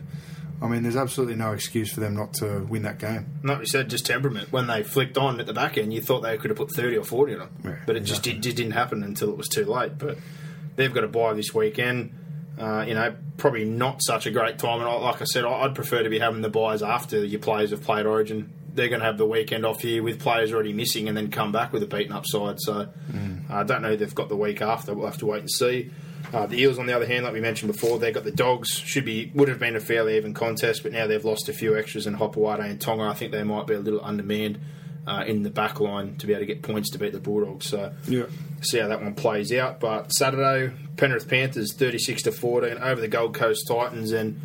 I mean, there's absolutely no excuse for them not to win that game. Like we said, just temperament. When they flicked on at the back end, you thought they could have put 30 or 40 on them. Yeah, but it just, did, just didn't happen until it was too late. But they've got a buy this weekend. Uh, you know, probably not such a great time. And I, like I said, I- I'd prefer to be having the buys after your players have played Origin. They're going to have the weekend off here with players already missing and then come back with a beaten up side. So I don't know if they've got the week after. We'll have to wait and see. Uh, the Eels, on the other hand, like we mentioned before, they've got the Dogs. Should be would have been a fairly even contest, but now they've lost a few extras in Hopoate and Tonga. I think they might be a little undermanned uh, in the back line to be able to get points to beat the Bulldogs. So Yeah. see how that one plays out. But Saturday, Penrith Panthers thirty six to fourteen over the Gold Coast Titans, and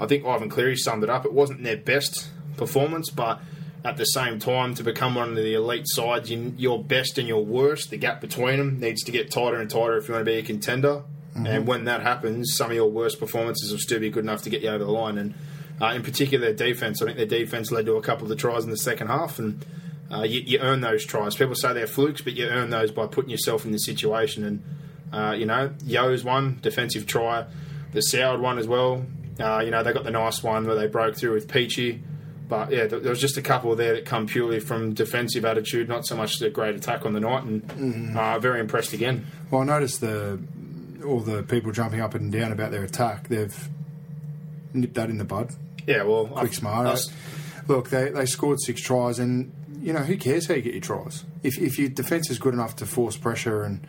I think Ivan Cleary summed it up. It wasn't their best performance, but at the same time, to become one of the elite sides, you, your best and your worst, the gap between them needs to get tighter and tighter if you want to be a contender. And when that happens, some of your worst performances will still be good enough to get you over the line. And uh, in particular, their defense. I think their defense led to a couple of the tries in the second half, and uh, you, you earn those tries. People say they're flukes, but you earn those by putting yourself in the situation. And uh, you know, Yo's one defensive try, the Soward one as well. Uh, you know, they got the nice one where they broke through with Peachy. But yeah, th- there was just a couple there that come purely from defensive attitude, not so much the great attack on the night, and uh, very impressed again. Well, I noticed the all the people jumping up and down about their attack. They've nipped that in the bud. Yeah, well, Quick I- smart. us- Look, they, they scored six tries, and you know who cares how you get your tries? If if your defence is good enough to force pressure and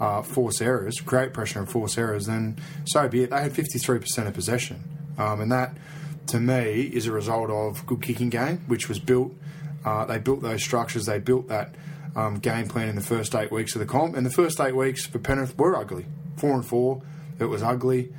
uh, force errors, create pressure and force errors, then so be it. They had fifty three percent of possession, um, and that to me is a result of good kicking game, which was built. Uh, they built those structures. They built that um, game plan in the first eight weeks of the comp, and the first eight weeks for Penrith were ugly. Four and four, it was ugly.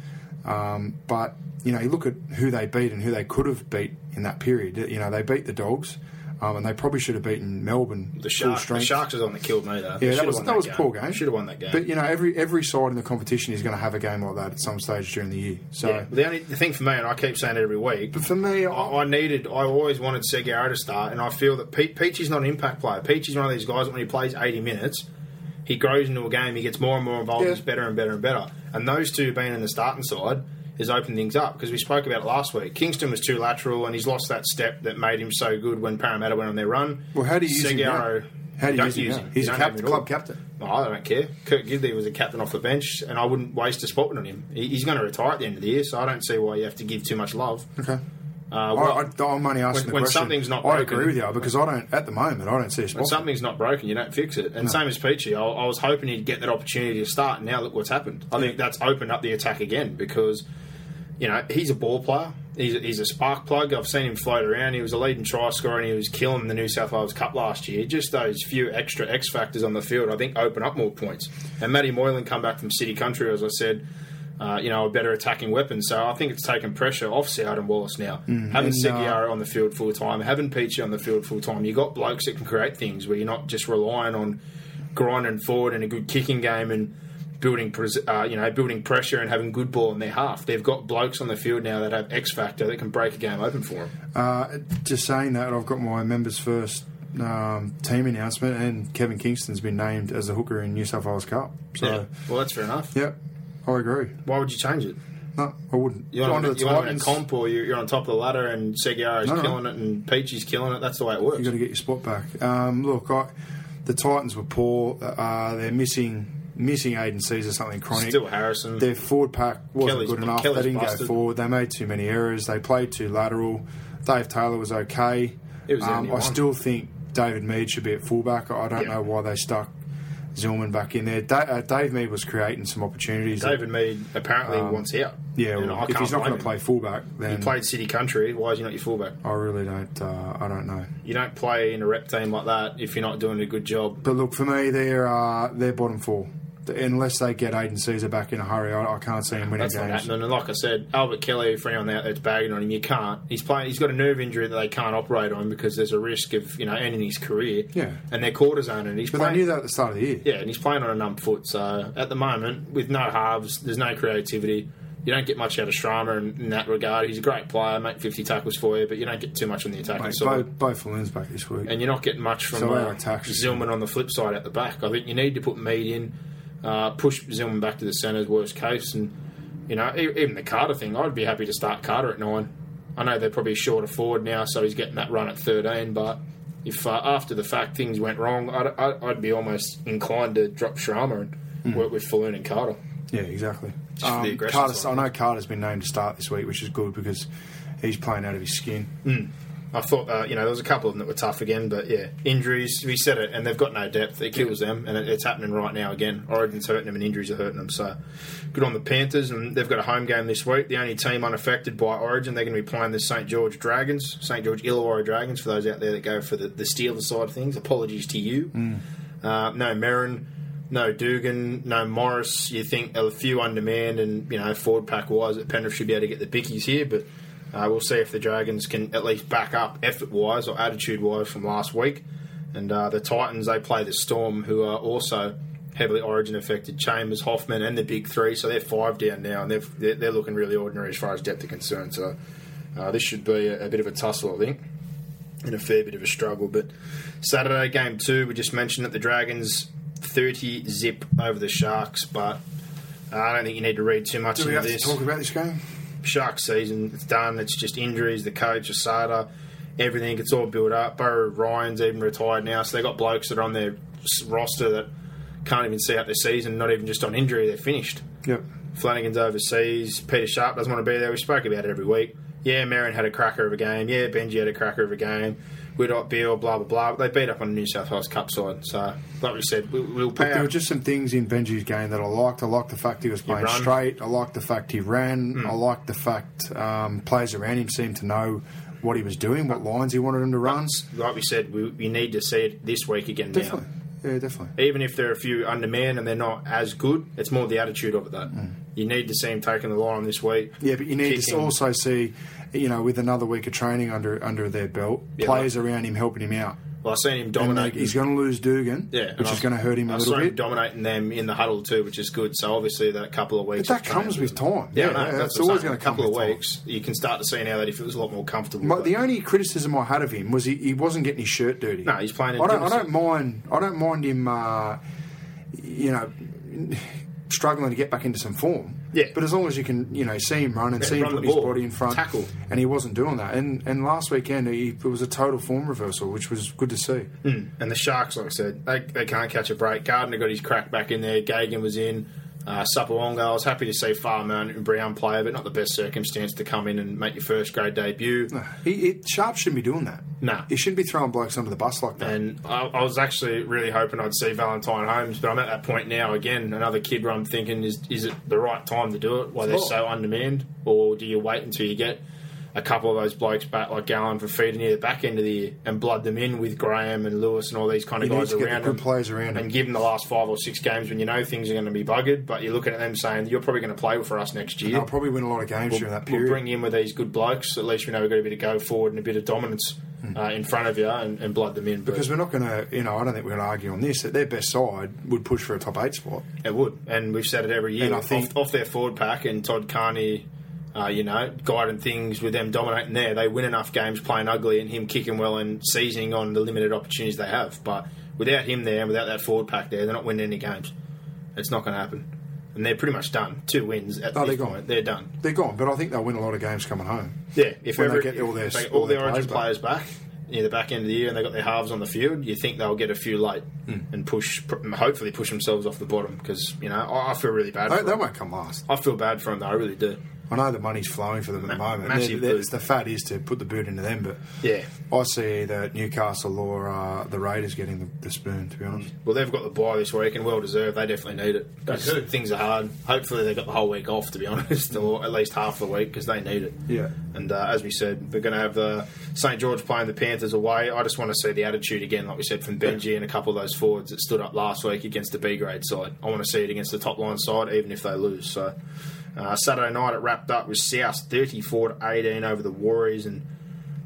Um, but you know, you look at who they beat and who they could have beat in that period. You know, they beat the Dogs, um, and they probably should have beaten Melbourne. the, full Shark, the. Sharks is the one that killed me, though. Yeah, that was won that was a poor game. Should have won that game. But you know, every every side in the competition is going to have a game like that at some stage during the year. So, yeah, the only the thing for me, and I keep saying it every week, but for me, I, I, needed, I always wanted Segeyaro to start, and I feel that Pe- Peachy's not an impact player. Peachy's one of these guys that when he plays 80 minutes, he grows into a game, he gets more and more involved, Yeah. he's better and better and better. And those two being in the starting side has opened things up because we spoke about it last week. Kingston was too lateral, and he's lost that step that made him so good when Parramatta went on their run. well, how do you use him now? How do you use him use him. He's a cap- have him at all. club captain. Oh, I don't care. Kurt Gidley was a captain off the bench, and I wouldn't waste a spot on him. He's going to retire at the end of the year, so I don't see why you have to give too much love. Okay. Uh, I, well, I, I'm only asking when- the when question. something's not broken, I agree with you because I don't at the moment. I don't see a when something's not broken, you don't fix it. And same as Peachy, I, I was hoping he'd get that opportunity to start, and now look what's happened. I think that's opened up the attack again because, you know, he's a ball player. He's a, he's a spark plug. I've seen him float around. He was a leading try scorer and he was killing the New South Wales Cup last year. Just those few extra X factors on the field, I think, open up more points. And Matty Moylan come back from City Country, as I said. Uh, you know, a better attacking weapon. So I think it's taken pressure off Soward and Wallace now. having and, uh, Segeyaro on the field full time, having Peachey on the field full time, you've got blokes that can create things where you're not just relying on grinding forward and a good kicking game and building, pres- uh, you know, building pressure and having good ball in their half. They've got blokes on the field now that have X factor that can break a game open for them. Uh, just saying that, I've got my members first um, team announcement, and Kevin Kingston's been named as the hooker in New South Wales Cup. So, Yeah. Well, that's fair enough. yep, I agree. Why would you change it? No, I wouldn't. You're on, Onto a, the you're on a comp or you're, you're on top of the ladder and Segeyaro's No, no. killing it and Peachey's killing it. That's the way it works. you got to get your spot back. Um, look, I, the Titans were poor. Uh, they're missing missing Aidan Sezer something chronic. Still Harrison. Their forward pack wasn't Kelly's- good enough. Kelly's they didn't busted. go forward. They made too many errors. They played too lateral. Dave Taylor was okay. It was the um, I still think David Mead should be at fullback. I don't Yeah. know why they stuck Zillman back in there. Da- uh, Dave Mead was creating some opportunities. that- David Mead apparently wants out. yeah, well, if he's not going to play fullback, then He played City Country. Why is he not your fullback? I really don't. Uh, I don't know. You don't play in a rep team like that if you're not doing a good job. But look, for me, they're uh, they're bottom four. Unless they get Aidan Sezer back in a hurry, I, I can't see him winning That's games. And like I said, Albert Kelly, for anyone out there that's bagging on him, you can't. He's playing. He's got a nerve injury that they can't operate on because there's a risk of you know ending his career. Yeah. And they're cortisone, and he's But playing. they knew that at the start of the year. Yeah, and he's playing on a numb foot. So at the moment, with no halves, there's no creativity. You don't get much out of Srama in, in that regard. He's a great player, make 50 tackles for you, but you don't get too much on the attacking Mate, side. Bo, Beau Falloon's back this week. and you're not getting much from So uh, Zillman on the flip side at the back. I think you need to put Mead in, uh, push Zillman back to the centres, worst case, and you know e- even the Carter thing. I'd be happy to start Carter at nine. I know they're probably short of forward now, so he's getting that run at 13. But if uh, after the fact things went wrong, I'd, I'd, I'd be almost inclined to drop Srama and Hmm. work with Falloon and Carter. yeah, exactly. Just for the Um, aggression Carter's, side. I know Carter's been named to start this week, which is good because he's playing out of his skin. I thought, uh, you know, there was a couple of them that were tough again, but yeah, injuries. We said it, and they've got no depth. It kills them, and it, it's happening right now again. Origin's hurting them, and injuries are hurting them. So, good on the Panthers, and they've got a home game this week. The only team unaffected by Origin, they're going to be playing the St George Dragons, St George Illawarra Dragons. For those out there that go for the, the Steelers side of things, apologies to you. Uh, no Merrin, no Dugan, no Morris. You think a few undermanned and you know forward pack wise that Penrith should be able to get the bickies here, but uh, we'll see if the Dragons can at least back up effort wise or attitude wise from last week. And uh, the Titans they play the Storm, who are also heavily Origin affected. Chambers, Hoffman, and the big three, so they're five down now, and they're, they're looking really ordinary as far as depth are concerned. So uh, this should be a, a bit of a tussle, I think and a fair bit of a struggle. But Saturday game two, we just mentioned that the Dragons thirty zip over the Sharks, but I don't think you need to read too much Do we into this. talk about this game? Sharks season, it's done. It's just injuries. The coach, Asada, everything. It's all built up. Burrow Ryan's even retired now, so they got blokes that are on their roster that can't even see out the season. Not even just on injury, they're finished. Yep. Flanagan's overseas. Peter Sharp doesn't want to be there. We spoke about it every week. Yeah, Merrin had a cracker of a game. Yeah, Benji had a cracker of a game. Widdop, Beale, blah, blah, blah. They beat up on the New South Wales Cup side. So, like we said, we, we'll Look, pay there were just some things in Benji's game that I liked. I liked the fact he was playing run. straight. I liked the fact he ran. I liked the fact um, players around him seemed to know what he was doing, what lines he wanted him to run. like we said, we, we need to see it this week again Definitely. now. Yeah, definitely. Even if there are a few undermanned and they're not as good, it's more the attitude of it that you need to see him taking the line this week. Yeah, but you need to also see, you know, with another week of training under under their belt, Yeah, players around him helping him out. Well, I've seen him dominate. he's going to lose Dugan, yeah, which is going to hurt him a I've little seen him bit. dominating them in the huddle too, which is good. So obviously that couple of weeks, But that comes with time. Yeah, Yeah, I yeah, that's it's always saying. gonna a couple come of with time. weeks. You can start to see now that if it was a lot more comfortable. My, the only criticism I had of him was he, he wasn't getting his shirt dirty. No, he's playing in I don't, I don't mind. I don't mind him. Uh, you know, struggling to get back into some form. Yeah. But as long as you can, you know, see him run and Yeah, see him put his ball, body in front, tackle. and he wasn't doing that. And and last weekend he, it was a total form reversal, which was good to see. Hmm. And the Sharks, like I said, they, they can't catch a break. Gardner got his crack back in there. Gagan was in. Uh, Sapawonga, I was happy to see Farman and Brown play, but not the best circumstance to come in and make your first grade debut. He, Sharp shouldn't be doing that. Nah. he shouldn't be throwing blokes under the bus like that. And I, I was actually really hoping I'd see Valentine Holmes, but I'm at that point now again. Another kid where I'm thinking, is is it the right time to do it? While they're so undermanned, or do you wait until you get a couple of those blokes back, like Gallen for feeding near the back end of the year, and blood them in with Graham and Lewis and all these kind of You guys to get the around good them, players around and him. give them the last five or six games when you know things are going to be buggered. But you're looking at them saying you're probably going to play for us next year. They'll probably win a lot of games during that We'll period. bring you in with these good blokes. At least we know we've got a bit of go forward and a bit of dominance uh, in front of you and, and blood them in. But because we're not going to, you know, I don't think we're going to argue on this. That their best side would push for a top eight spot. It would, and we've said it every year. And I off, off their forward pack and Todd Carney, uh, you know, guiding things with them dominating there, they win enough games playing ugly and him kicking well and seizing on the limited opportunities they have. But without him there and without that forward pack there, they're not winning any games. It's not going to happen. And they're pretty much done. Two wins at Oh, they're gone. point. They're done. They're gone, but I think they'll win a lot of games coming home. Yeah, if When they ever get all their- all all their their origin players players back near the back end of the year and they got their halves on the field, you think they'll get a few late Hmm. and push, hopefully push themselves off the bottom because you know I, I feel really bad. They, for they them. won't come last. I feel bad for them. Though, I really do. I know the money's flowing for them at the moment. massive They're- they're- the fat is to put the boot into them, but Yeah. I see either Newcastle or uh, the Raiders getting the, the spoon. To be honest, Well, they've got the buy this week and well deserved. They definitely need it. They. Things are hard. Hopefully, they've got the whole week off, to be honest, or at least half the week because they need it. Yeah. And uh, as we said, we're going to have uh, St George playing the Panthers away. I just want to see the attitude again, like we said, from Benji and a couple of those forwards that stood up last week against the B grade side. I want to see it against the top line side, even if they lose. So. Uh, Saturday night it wrapped up with South 34 to 18 over the Warriors and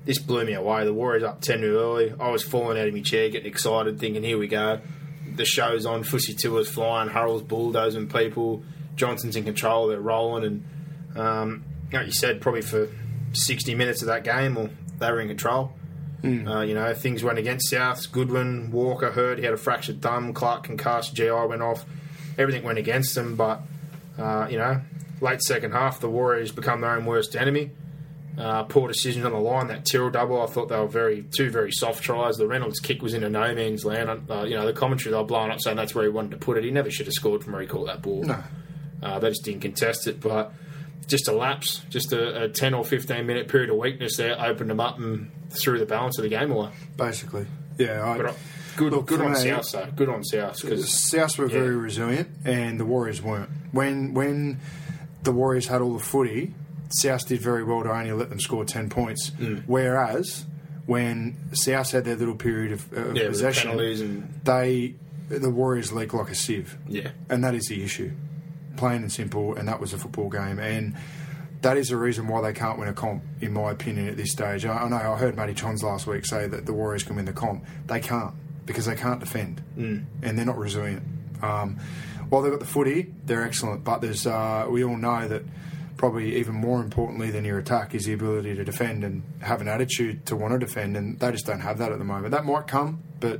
this blew me away. The Warriors up 10 0 early. I was falling out of my chair, getting excited, thinking, here we go. The show's on. Fusitu'a's flying. Hurrell's bulldozing people. Johnson's in control. They're rolling. And, um, like you said, probably for 60 minutes of that game, or they were in control. Uh, you know, things went against Souths. Goodwin, Walker hurt. He had a fractured thumb. Clark concussed. GI went off. Everything went against them. But, uh, you know, late second half, the Warriors become their own worst enemy. Uh, poor decisions on the line. That Tyrrell double, I thought they were very two very soft tries. The Reynolds kick was in a no man's land. Uh, you know, the commentary they were blowing up saying that's where he wanted to put it. He never should have scored from where he caught that ball. No. Uh, they just didn't contest it, but just a lapse, just a, a 10 or 15 minute period of weakness there opened them up and threw the balance of the game away. basically, yeah. I, But uh, good, Look, good on me- South, though. Good on South because Souths were Yeah. very resilient, and the Warriors weren't. When when the Warriors had all the footy, South did very well to only let them score ten points. Mm. Whereas when South had their little period of, of Yeah, with the possession, and- they the Warriors leak like a sieve. Yeah. and that is the issue, plain and simple. And that was a football game, and that is the reason why they can't win a comp, in my opinion, at this stage. I, I know I heard Matty Johns last week say that the Warriors can win the comp. They can't because they can't defend, mm. and they're not resilient. Um, while they've got the footy, they're excellent, but there's uh, we all know that probably even more importantly than your attack is the ability to defend and have an attitude to want to defend, and they just don't have that at the moment. That might come, but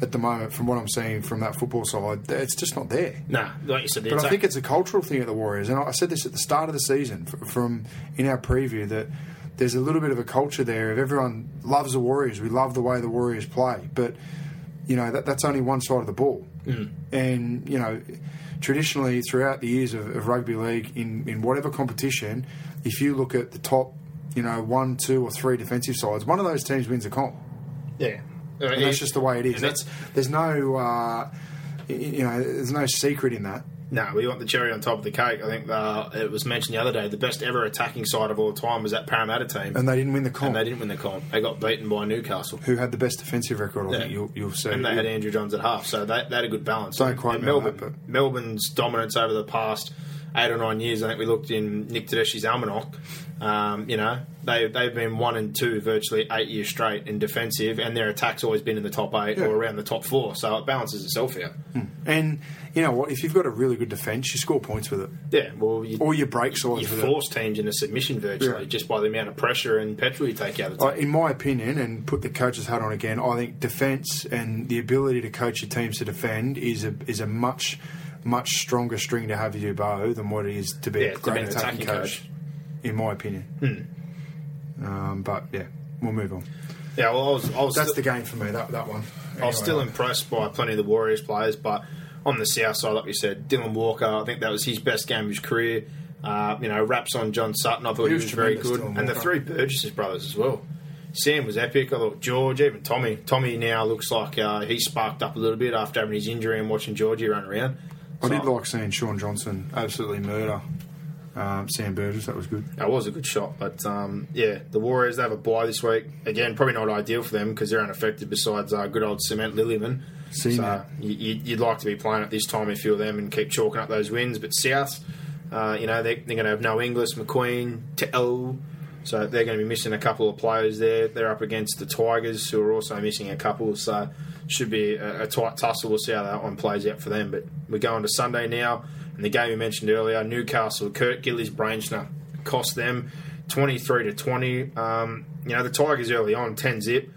at the moment, from what I'm seeing from that football side, it's just not there. nah, like you said, the But I think it's a cultural thing at the Warriors, and I said this at the start of the season from in our preview that there's a little bit of a culture there of everyone loves the Warriors. We love the way the Warriors play, but you know that that's only one side of the ball. Mm. And you know, traditionally throughout the years of, of rugby league, in in whatever competition, if you look at the top, you know, one, two, or three defensive sides, one of those teams wins a comp. yeah. And that's just the way it is. That's, there's no, uh, you know, there's no secret in that. No, we want the cherry on top of the cake. I think uh, it was mentioned the other day. The best ever attacking side of all time was that Parramatta team, And they didn't win the comp. and they didn't win the comp. They got beaten by Newcastle. who had the best defensive record. I Yeah. think you'll, you'll see. And they had Andrew Johns at half, so they, they had a good balance. Don't me Melbourne, Melbourne's dominance over the past eight or nine years. I think we looked in Nick Tedeschi's almanac. Um, you know, they they've been one and two virtually eight years straight in defensive, and their attack's always been in the top eight Yeah. or around the top four. So it balances itself out. And you know what? If you've got a really good defence, you score points with it. Yeah, well, you, Or you break sides you force teams into submission virtually Yeah. just by the amount of pressure and petrol you take out of the it. team. In my opinion, and put the coach's hat on again, I think defence and the ability to coach your teams to defend is a is a much much stronger string to have you bow than what it is to be Yeah, a great be attacking, attacking coach, coach. in my opinion. Um, but yeah, we'll move on. Yeah, well, I was, I was That's still, the game for me. That that one. I was still impressed by plenty of the Warriors players, but on the south side, like you said, Dylan Walker, I think that was his best game of his career. Uh, you know, raps on John Sutton, I thought He he was was, very good, and the three Burgesses brothers as well. Sam was epic. I thought George, even Tommy. Tommy now looks like uh, he's sparked up a little bit after having his injury and watching Georgie run around. I did like seeing Shaun Johnson absolutely murder um, Sam Burgess. That was good. That was a good shot, but um, yeah, the Warriors they have a bye this week. Again, probably not ideal for them because they're unaffected. Besides uh, good old Cement Lillyman, See, so you, you'd like to be playing at this time if you're them and keep chalking up those wins. But South, uh, you know, they're, they're going to have no Inglis, McQueen, Tell, so they're going to be missing a couple of players there. They're up against the Tigers, who are also missing a couple. So should be a, a tight tussle. We'll see how that one plays out for them. But we're going to Sunday now, and the game we mentioned earlier, Newcastle, Kurt Gidley's Brainsner cost them twenty three to twenty. Um, you know the Tigers early on ten zip.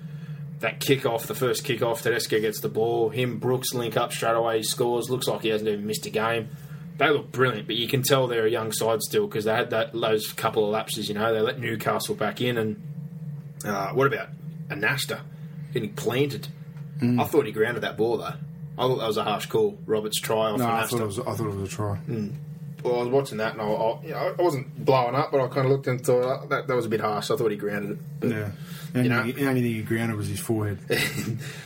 That kick off, the first kick off, Tedesco gets the ball. Him, Brooks link up straight away. He scores. Looks like he hasn't even missed a game. They look brilliant, but you can tell they're a young side still because they had that those couple of lapses. You know, they let Newcastle back in, and uh, what about Anasta getting planted? Hmm. I thought he grounded that ball though. I thought that was a harsh call. Roberts try off No, I thought it was. I thought it was a try. Well, I was watching that, and I, I, you know, I wasn't blowing up, but I kind of looked and thought uh, that, that was a bit harsh. I thought he grounded it. But Yeah. The only, know- thing, the only thing he grounded was his forehead.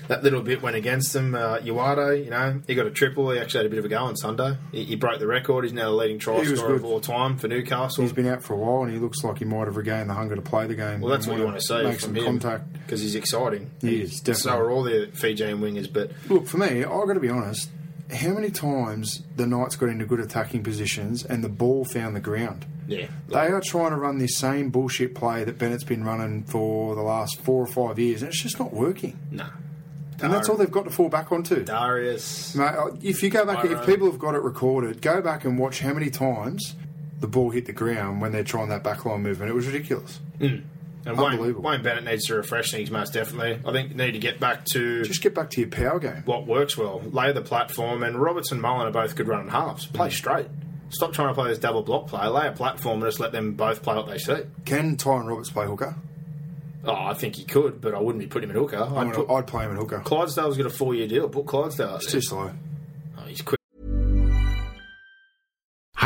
that little bit went against him. Uh, Uate, you know, he got a triple. He actually had a bit of a go on Sunday. He, he broke the record. He's now the leading try He scorer of all time for Newcastle. He's been out for a while, and he looks like he might have regained the hunger to play the game. well, that's what you want to see Make some contact. because he's exciting. He is, definitely. So are all the Fijian wingers, but Look, for me, I've got to be honest. How many times the Knights got into good attacking positions and the ball found the ground? yeah, They are trying to run this same bullshit play that Bennett's been running for the last four or five years, and it's just not working. no. And that's all they've got to fall back onto. Darius. Mate, uh, if you go back, if people have got it recorded, go back and watch how many times the ball hit the ground when they're trying that backline movement. It was ridiculous. Hmm. And Wayne, Unbelievable. Wayne Bennett needs to refresh things most definitely. I think they need to get back to Just get back to your power game. what works well. Lay the platform, and Roberts and Mullen are both good running halves. Play straight. Stop trying to play this double block play. Lay a platform and just let them both play what they see. Can Tyrone Roberts play hooker? Oh, I think he could, but I wouldn't be putting him in hooker. I'm I'd put, I'd play him in hooker. Clydsdale's got a four-year deal. Put Clydesdale It's too slow. Oh, he's quick.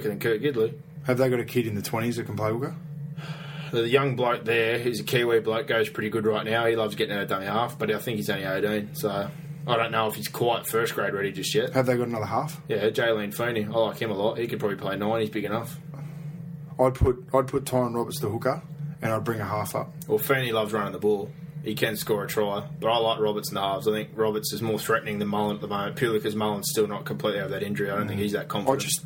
Quicker than Gidley. Have they got a kid in the 20s that can play hooker? The young bloke there, who's a Kiwi bloke, goes pretty good right now. He loves getting out of dummy half, but I think he's only 18, so I don't know if he's quite first grade ready just yet. Have they got another half? Yeah, Jaelen Feeney. I like him a lot. He could probably play nine. He's big enough. I'd put I'd put Tyrone Roberts the hooker, and I'd bring a half up. Well, Feeney loves running the ball. He can score a try, but I like Roberts in the halves. I think Roberts is more threatening than Mullen at the moment, purely because Mullen's still not completely out of that injury. I don't think he's that I confident. just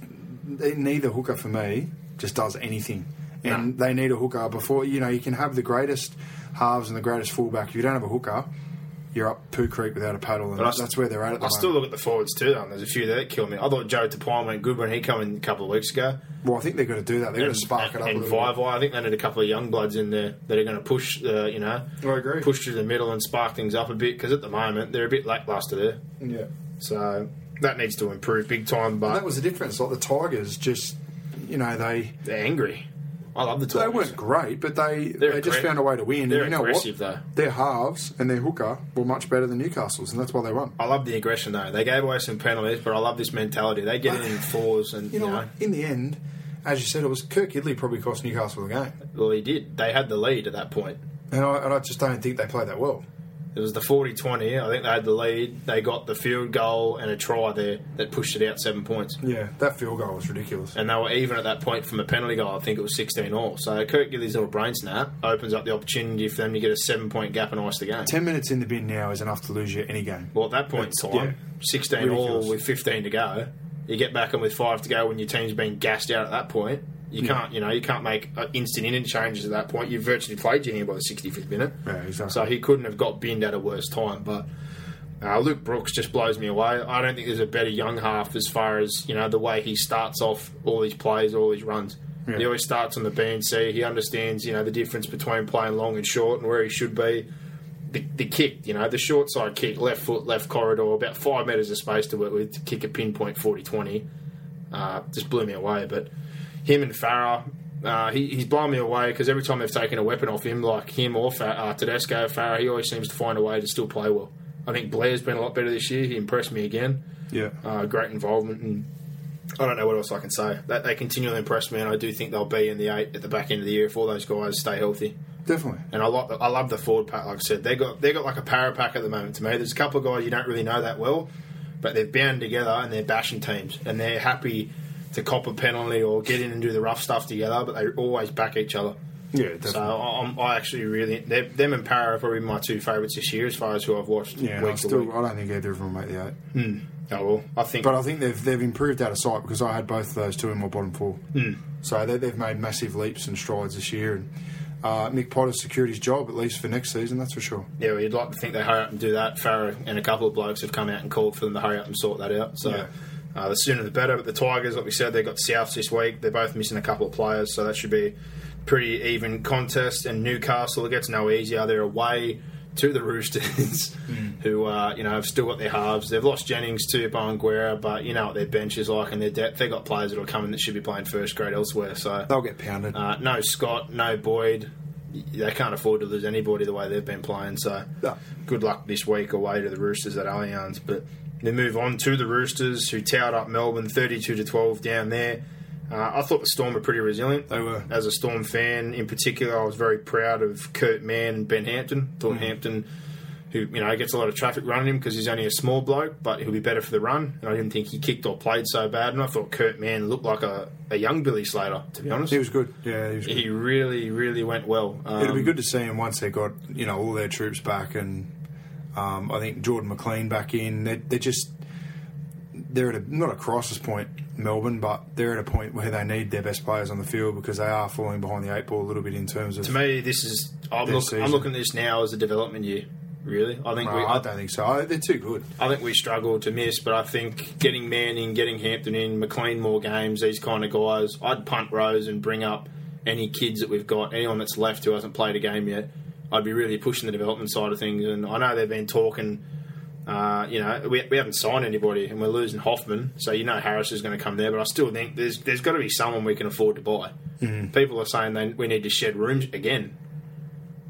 neither hooker for me just does anything, and they need a hooker before you know you can have the greatest halves and the greatest fullback. If you don't have a hooker, you're up poo creek without a paddle, and that's where they're at at the I moment. still look at the forwards too, though. and There's a few there that kill me. I thought Joe Tapine went good when he came in a couple of weeks ago. well, I think they're going to do that. They've going to spark it up and. Vivai, I think they need a couple of young bloods in there that are going to push, uh, you know, I agree. push through the middle and spark things up a bit. Because at the moment they're a bit lackluster there, Yeah. so that needs to improve big time. But that was the difference. Like the Tigers, just you know they they're angry. I love the Tigers. they weren't great, but they They're they just found a way to win. they're and you know aggressive, what? though. Their halves and their hooker were much better than Newcastle's, and that's why they won. I love the aggression though. They gave away some penalties, but I love this mentality. They get it in fours, and You know, what? in the end, as you said, it was Kurt Gidley probably cost Newcastle the game, well, he did. They had the lead at that point. and I, and I just don't think they played that well. It was the 40-20. I think they had the lead. They got the field goal and a try there that pushed it out seven points. Yeah, that field goal was ridiculous. And they were even at that point from a penalty goal. I think it was 16 all. So Kurt Gidley's little brain snap opens up the opportunity for them to get a seven-point gap and ice the game. Ten minutes in the bin now is enough to lose you any game. Well, at that point in time, Yeah. 16 Ridiculous. all with 15 to go. You get back in with five to go when your team's been gassed out at that point. You can't, you know, you can't make instant in changes at that point. You've virtually played your hand by the 65th minute. Yeah, exactly. So he couldn't have got binned at a worse time. But uh, Luke Brooks just blows me away. I don't think there's a better young half as far as you know the way he starts off all these plays, all these runs. Yeah. He always starts on the BNC. He understands, you know, the difference between playing long and short and where he should be. The, the kick, you know, the short side kick, left foot, left corridor, about five metres of space to work with to kick a pinpoint 40 20. Uh, just blew me away. But him and Farah, uh, he, he's blown me away because every time they've taken a weapon off him, like him or Fa- uh, Tedesco, Farah, he always seems to find a way to still play well. I think Blair's been a lot better this year. He impressed me again. Yeah. Uh, great involvement, and I don't know what else I can say. That they continually impress me, and I do think they'll be in the eight at the back end of the year if all those guys stay healthy. Definitely. And I like, I love the forward pack. Like I said, they got they got like a power pack at the moment. To me, there's a couple of guys you don't really know that well, but they're bound together and they're bashing teams, and they're happy to cop a penalty or get in and do the rough stuff together. But they always back each other. Yeah, definitely. So I, I'm, I actually really them and Para are probably my two favourites this year as far as who I've watched yeah, I still. I don't think either of them will make the eight. Oh well, I think But I think they've they've improved out of sight because I had both of those two in my bottom four. Hmm. So they, they've made massive leaps and strides this year. And uh, Mick Potter's secured his job at least for next season. That's for sure. Yeah, well, you'd like to think they hurry up and do that. Farah and a couple of blokes have come out and called for them to hurry up and sort that out. So Yeah. Uh, the sooner the better. But the Tigers, like we said, they got Souths this week. They're both missing a couple of players, so that should be a pretty even contest. And Newcastle, it gets no easier. They're away to the Roosters, who uh, you know have still got their halves. They've lost Jennings to Bowen Guerra, but you know what their bench is like and their depth. They've got players that will come in that should be playing first grade elsewhere. So They'll get pounded. uh, no Scott, no Boyd. They can't afford to lose anybody the way they've been playing. So, No. good luck this week away to the Roosters at Allianz. But they move on to the Roosters, who towered up Melbourne thirty-two to twelve down there. Uh, I thought the Storm were pretty resilient. They were. As a Storm fan, in particular, I was very proud of Kurt Mann and Ben Hampton. Mm. Thought Hampton, who you know gets a lot of traffic running him because he's only a small bloke, but he'll be better for the run. And I didn't think he kicked or played so bad. And I thought Kurt Mann looked like a, a young Billy Slater, to be honest he was good. Yeah, he was good. he really, really went well. Um, It'll be good to see him once they got you know all their troops back, and um, I think Jordan McLean back in. They're, they're just they're at a, not a crisis point, Melbourne, but they're at a point where they need their best players on the field because they are falling behind the eight ball a little bit in terms of. To me, this is. I'm, look. I'm looking at this now as a development year. Really, I think No, we. I I, don't think so. I, they're too good. I think we struggle to miss, but I think getting Manning, getting Hampton in, McLean more games, these kind of guys. I'd punt Rose and bring up any kids that we've got, anyone that's left who hasn't played a game yet. I'd be really pushing the development side of things, and I know they've been talking. Uh, you know, we, we haven't signed anybody, and we're losing Hoffman, so you know Harris is going to come there. But I still think there's there's got to be someone we can afford to buy. People are saying they, we need to shed rooms again.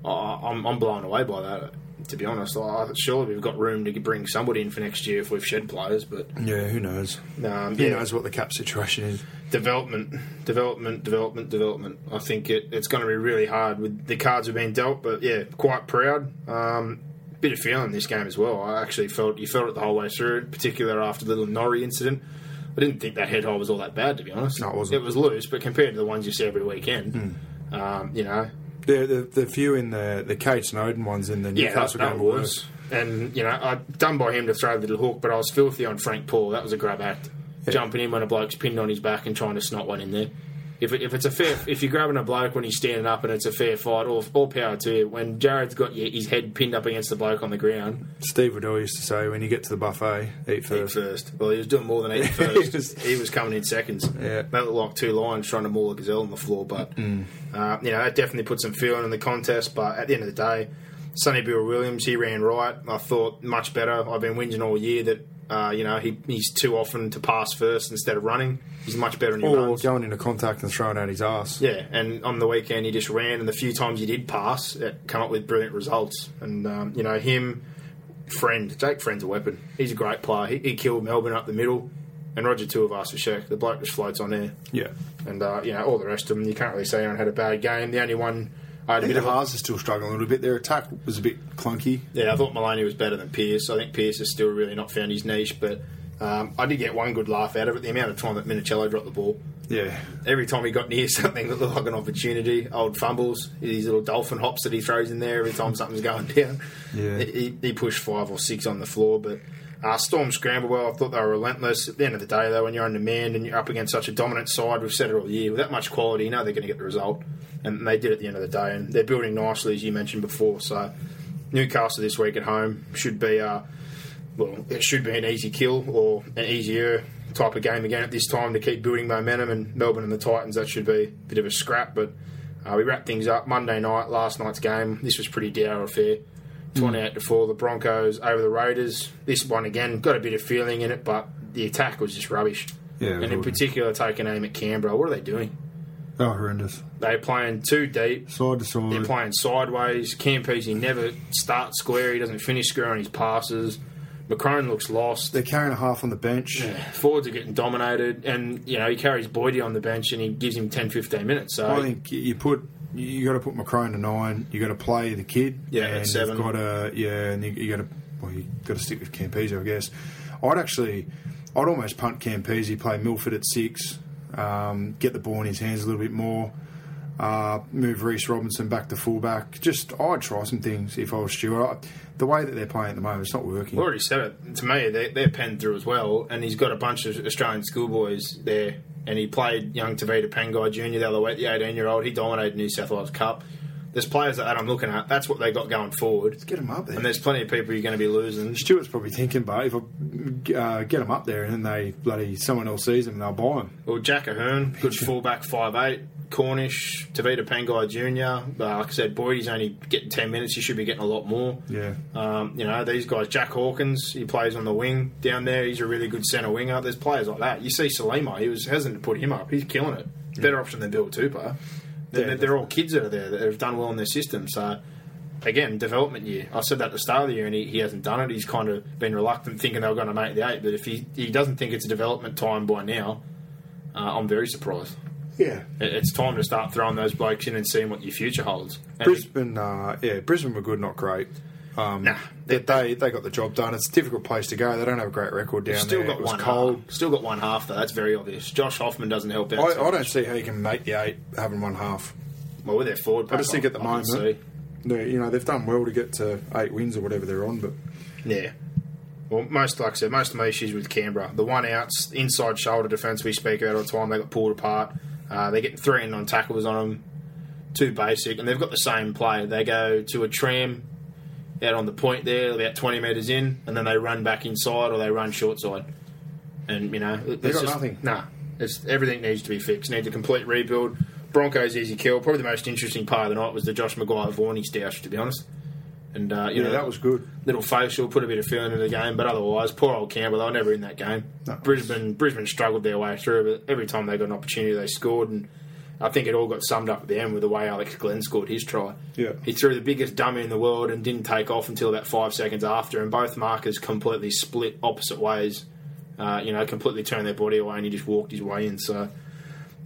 I- I'm, I'm blown away by that. To be honest, I, surely we've got room to bring somebody in for next year if we've shed players. But Yeah, who knows? um, Who yeah, knows what the cap situation is? development, development, development, development. I think it, it's going to be really hard with the cards have been dealt. But yeah, quite proud. Um, bit of feeling this game as well. I actually felt you felt it the whole way through, particularly after the little Norrie incident. I didn't think that head hole was all that bad, to be honest. No, it wasn't. It was loose, but compared to the ones you see every weekend, um, you know, The, the the few in the the Kade Snowden ones in the Yeah, that, Newcastle that game was. And, you know, I done by him to throw the little hook, but I was filthy on Frank Paul. That was a grab act. Jumping in when a bloke's pinned on his back and trying to snot one in there. If, if it's a fair, if you're grabbing a bloke when he's standing up and it's a fair fight, all, all power to you. When Jared's got his head pinned up against the bloke on the ground, Steve Waddell used to say, when you get to the buffet, eat eat first. first. Well, he was doing more than eat He first. was- he was coming in seconds. Yeah. They looked like two lions trying to maul a gazelle on the floor. But uh, you know, that definitely put some feeling in the contest. But at the end of the day, Sonny Bill Williams, he ran right. I thought much better. I've been whinging all year that uh, you know he, he's too often to pass first instead of running. He's much better in his Or runs. going into contact and throwing out his ass. Yeah, and on the weekend he just ran, and the few times he did pass, it come up with brilliant results. And um, you know him, friend Jake Friend's a weapon. He's a great player. He, he killed Melbourne up the middle, and Roger Tuivasa-Sheck, the bloke just floats on air. Yeah. And uh, you know all the rest of them, you can't really say anyone had a bad game. The only one I had a bit of Haas are still struggling a little bit. Their attack was a bit clunky. yeah, I thought Maloney was better than Pearce. I think Pearce has still really not found his niche, but um, I did get one good laugh out of it. The amount of time that Minicello dropped the ball. Yeah, Every time he got near something that looked like an opportunity, old fumbles, these little dolphin hops that he throws in there every time something's going down. Yeah. He, he pushed five or six on the floor, but uh, Storm scrambled well. I thought they were relentless. At the end of the day, though, when you're undermanned and you're up against such a dominant side, we've said it all year, with that much quality, you know they're going to get the result. And they did at the end of the day, and they're building nicely, as you mentioned before. So Newcastle this week at home should be, uh, well, it should be an easy kill or an easier type of game again at this time to keep building momentum. And Melbourne and the Titans, that should be a bit of a scrap. But uh, we wrap things up Monday night, last night's game. This was pretty dour affair. 28 to 4, the Broncos over the Raiders. This one again got a bit of feeling in it, but the attack was just rubbish. Yeah, and in particular, taking aim at Canberra. What are they doing? oh horrendous. They're playing too deep. Side to side. They're playing sideways. Campese never starts square. He doesn't finish square on his passes. McCrone looks lost. They're carrying a half on the bench. Yeah. Forwards are getting dominated, and you know he carries Boydie on the bench and he gives him 10, 15 minutes. So I think you put you got to put McCrone to nine. You got to play the kid. Yeah, at and seven. You've got to yeah, and you, you got to well, you got to stick with Campese, I guess. I'd actually, I'd almost punt Campese, play Milford at six, um, get the ball in his hands a little bit more. Uh, move Reece Robinson back to fullback. Just I'd try some things if I was Stuart. The way that they're playing at the moment, it's not working. I already said it. To me, they're, they're penned through as well, and he's got a bunch of Australian schoolboys there. And he played young Tavita Pangai Jr. the other week, the 18 year old. He dominated New South Wales Cup. There's players that I'm looking at. That's what they got going forward. Let's Get them up there. And there's plenty of people you're going to be losing. Stuart's probably thinking, but if I uh, get them up there and then they bloody someone else sees them, they'll buy them. Well, Jack Ahearn, good fullback, 5'8. Cornish, Tavita Pangai Jr. Uh, like I said, Boydie's only getting 10 minutes. He should be getting a lot more. Yeah. Um, you know, these guys, Jack Hawkins, he plays on the wing down there. He's a really good centre winger. There's players like that. You see Salima, he was hasn't put him up. He's killing it. Better option than Bill Tupou. They're, Yeah, they're all kids that are there that have done well in their system. So, again, development year. I said that at the start of the year, and he, he hasn't done it. He's kind of been reluctant, thinking they were going to make the eight. But if he, he doesn't think it's a development time by now, uh, I'm very surprised. Yeah. It's time to start throwing those blokes in and seeing what your future holds. And Brisbane, uh, yeah, Brisbane were good, not great. Um, Nah. they, they they got the job done. It's a difficult place to go. They don't have a great record down Still there. got it one cold. half. Still got one half though. That's very obvious. Josh Hoffman doesn't help out. I, so I don't see how you can make the eight having one half. Well, with their forward, I pack, just think at the I moment, you know, they've done well to get to eight wins or whatever they're on. But yeah. Well, most like I said, most of my issues with Canberra, the one outs, inside shoulder defence we speak about all the time, they got pulled apart. Uh, they're getting three and on tackles on them, too basic, and they've got the same play. They go to a tram out on the point there, about twenty metres in, and then they run back inside or they run short side. And you know, it's got just, nothing. Nah, it's, everything needs to be fixed. Needs a complete rebuild. Broncos easy kill. Probably the most interesting part of the night was the Josh McGuire Vaughan stoush, to be honest. And uh, you yeah, know that was good. little facial, put a bit of feeling into the game, but otherwise, poor old Canberra, they were never in that game. No. Brisbane, Brisbane struggled their way through, but every time they got an opportunity, they scored, and I think it all got summed up at the end with the way Alex Glenn scored his try. Yeah. he threw the biggest dummy in the world and didn't take off until about five seconds after, and both markers completely split opposite ways. Uh, you know, completely turned their body away, and he just walked his way in. So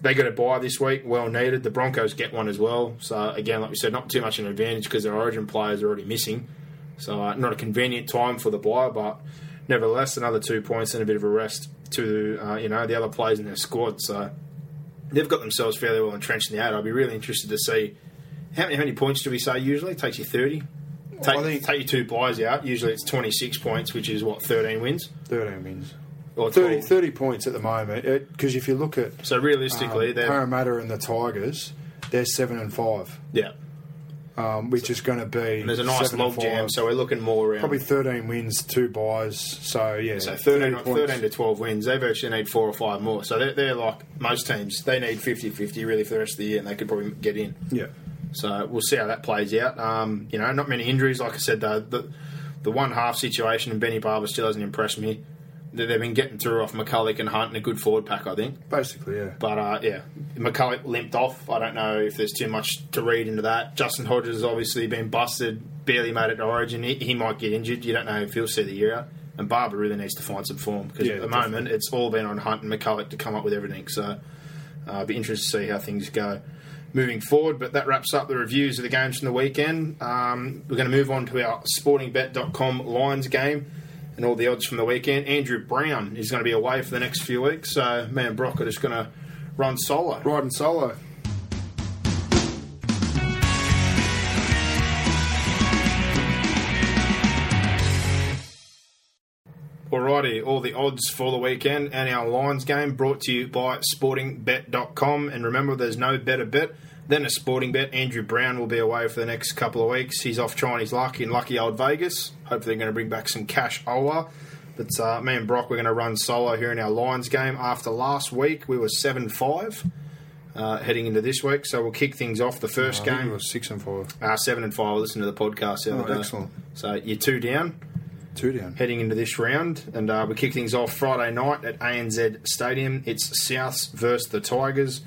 they got a buy this week, well needed. The Broncos get one as well. So again, like we said, not too much an advantage because their Origin players are already missing. So uh, not a convenient time for the bye, but nevertheless, another two points and a bit of a rest to uh, you know the other players in their squad. So they've got themselves fairly well entrenched in the eight. I'd be really interested to see how many, how many points do we say usually? It takes you thirty. Take, think- take your two buys out. Usually it's twenty six points, which is what thirteen wins Thirteen wins. Or 30, 30 points at the moment. Because if you look at So realistically, um, they're Parramatta and the Tigers, they're seven and five, yeah. um, which is going to be And there's a nice log jam, so we're looking more around Probably 13 wins, two buys. So, yeah. So 13, 30 13 to 12 wins. They virtually need four or five more. So they're, they're like most teams. They need 50 50 really for the rest of the year, and they could probably get in. Yeah. So we'll see how that plays out. Um, you know, not many injuries. Like I said, though, the, the one half situation and Benny Barba still hasn't impressed me. They- They've been getting through off McCullough and Hunt and a good forward pack, I think. Basically, yeah. But uh, yeah, McCullough limped off. I don't know if there's too much to read into that. Justin Hodges has obviously been busted, barely made it to Origin. He, he might get injured. You don't know if he'll see the year out. And Barba really needs to find some form because Yeah, at the definitely. moment it's all been on Hunt and McCullough to come up with everything. So uh, I'd be interested to see how things go. moving forward. But that wraps up the reviews of the games from the weekend. Um, we're going to move on to our sportingbet.com Lions game and all the odds from the weekend. Andrew Brown is going to be away for the next few weeks, uh, so me and Brock are just going to run solo. Riding solo. Alrighty, all the odds for the weekend and our Lions game brought to you by sportingbet.com. And remember, there's no better bet than a sporting bet. Andrew Brown will be away for the next couple of weeks. He's off trying his luck in lucky old Vegas. Hopefully, they're going to bring back some cash over. But uh, me and Brock, we're going to run solo here in our Lions game. After last week, we were 7 5. Uh, heading into this week, so we'll kick things off. The first I think game was six and five. uh, seven and five. I listened to the podcast the other Oh, day. excellent. So you're two down Two down. heading into this round, and uh, we kick things off Friday night at ANZ Stadium. It's Souths versus the Tigers.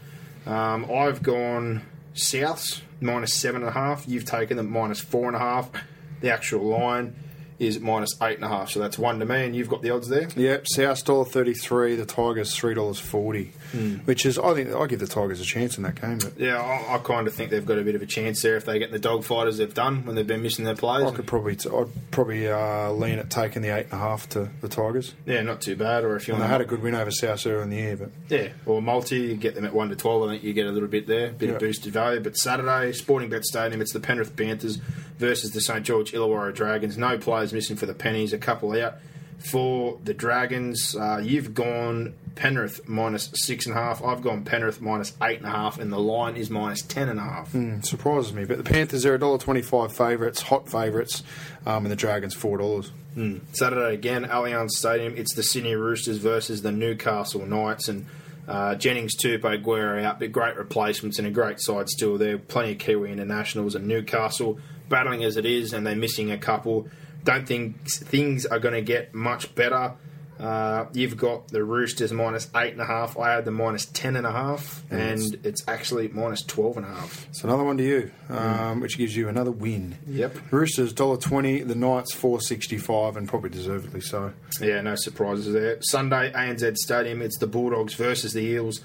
Um, I've gone Souths minus seven and a half. You've taken them minus four and a half. The actual line is minus eight and a half, so that's one to me, and you've got the odds there. Yep, South dollar thirty three. The Tigers three dollars forty, which is I think I give the Tigers a chance in that game. But Yeah, I, I kind of think they've got a bit of a chance there if they get the dogfight as they've done when they've been missing their players. I could probably t- I'd probably uh, lean at taking the eight and a half to the Tigers. yeah, not too bad. Or if you And want they had a good win over South earlier in the year, but Yeah, or multi, you get them at 1 to 12. I think you get a little bit there, bit Yeah. of boosted value. But Saturday, Sporting Bet Stadium, it's the Penrith Panthers versus the St George Illawarra Dragons. No players missing for the Pennies, a couple out for the Dragons. Uh, you've gone Penrith minus 6.5. I've gone Penrith minus 8.5, and the line is minus 10.5. it surprises me. But the Panthers are a dollar twenty five favourites, hot favourites, um, and the Dragons four dollars. Saturday again, Allianz Stadium. It's the Sydney Roosters versus the Newcastle Knights, and uh, Jennings, Tupou, Guerra out, but great replacements and a great side still there. Plenty of Kiwi internationals and Newcastle battling as it is, and they're missing a couple. Don't think things are going to get much better. Uh, you've got the Roosters minus eight and a half. I had the minus ten and a half, and it's actually minus twelve and a half. So another one to you, um, which gives you another win. Yep. Roosters dollar twenty, the Knights four sixty five, and probably deservedly so. Yeah, no surprises there. Sunday, ANZ Stadium, it's the Bulldogs versus the Eels.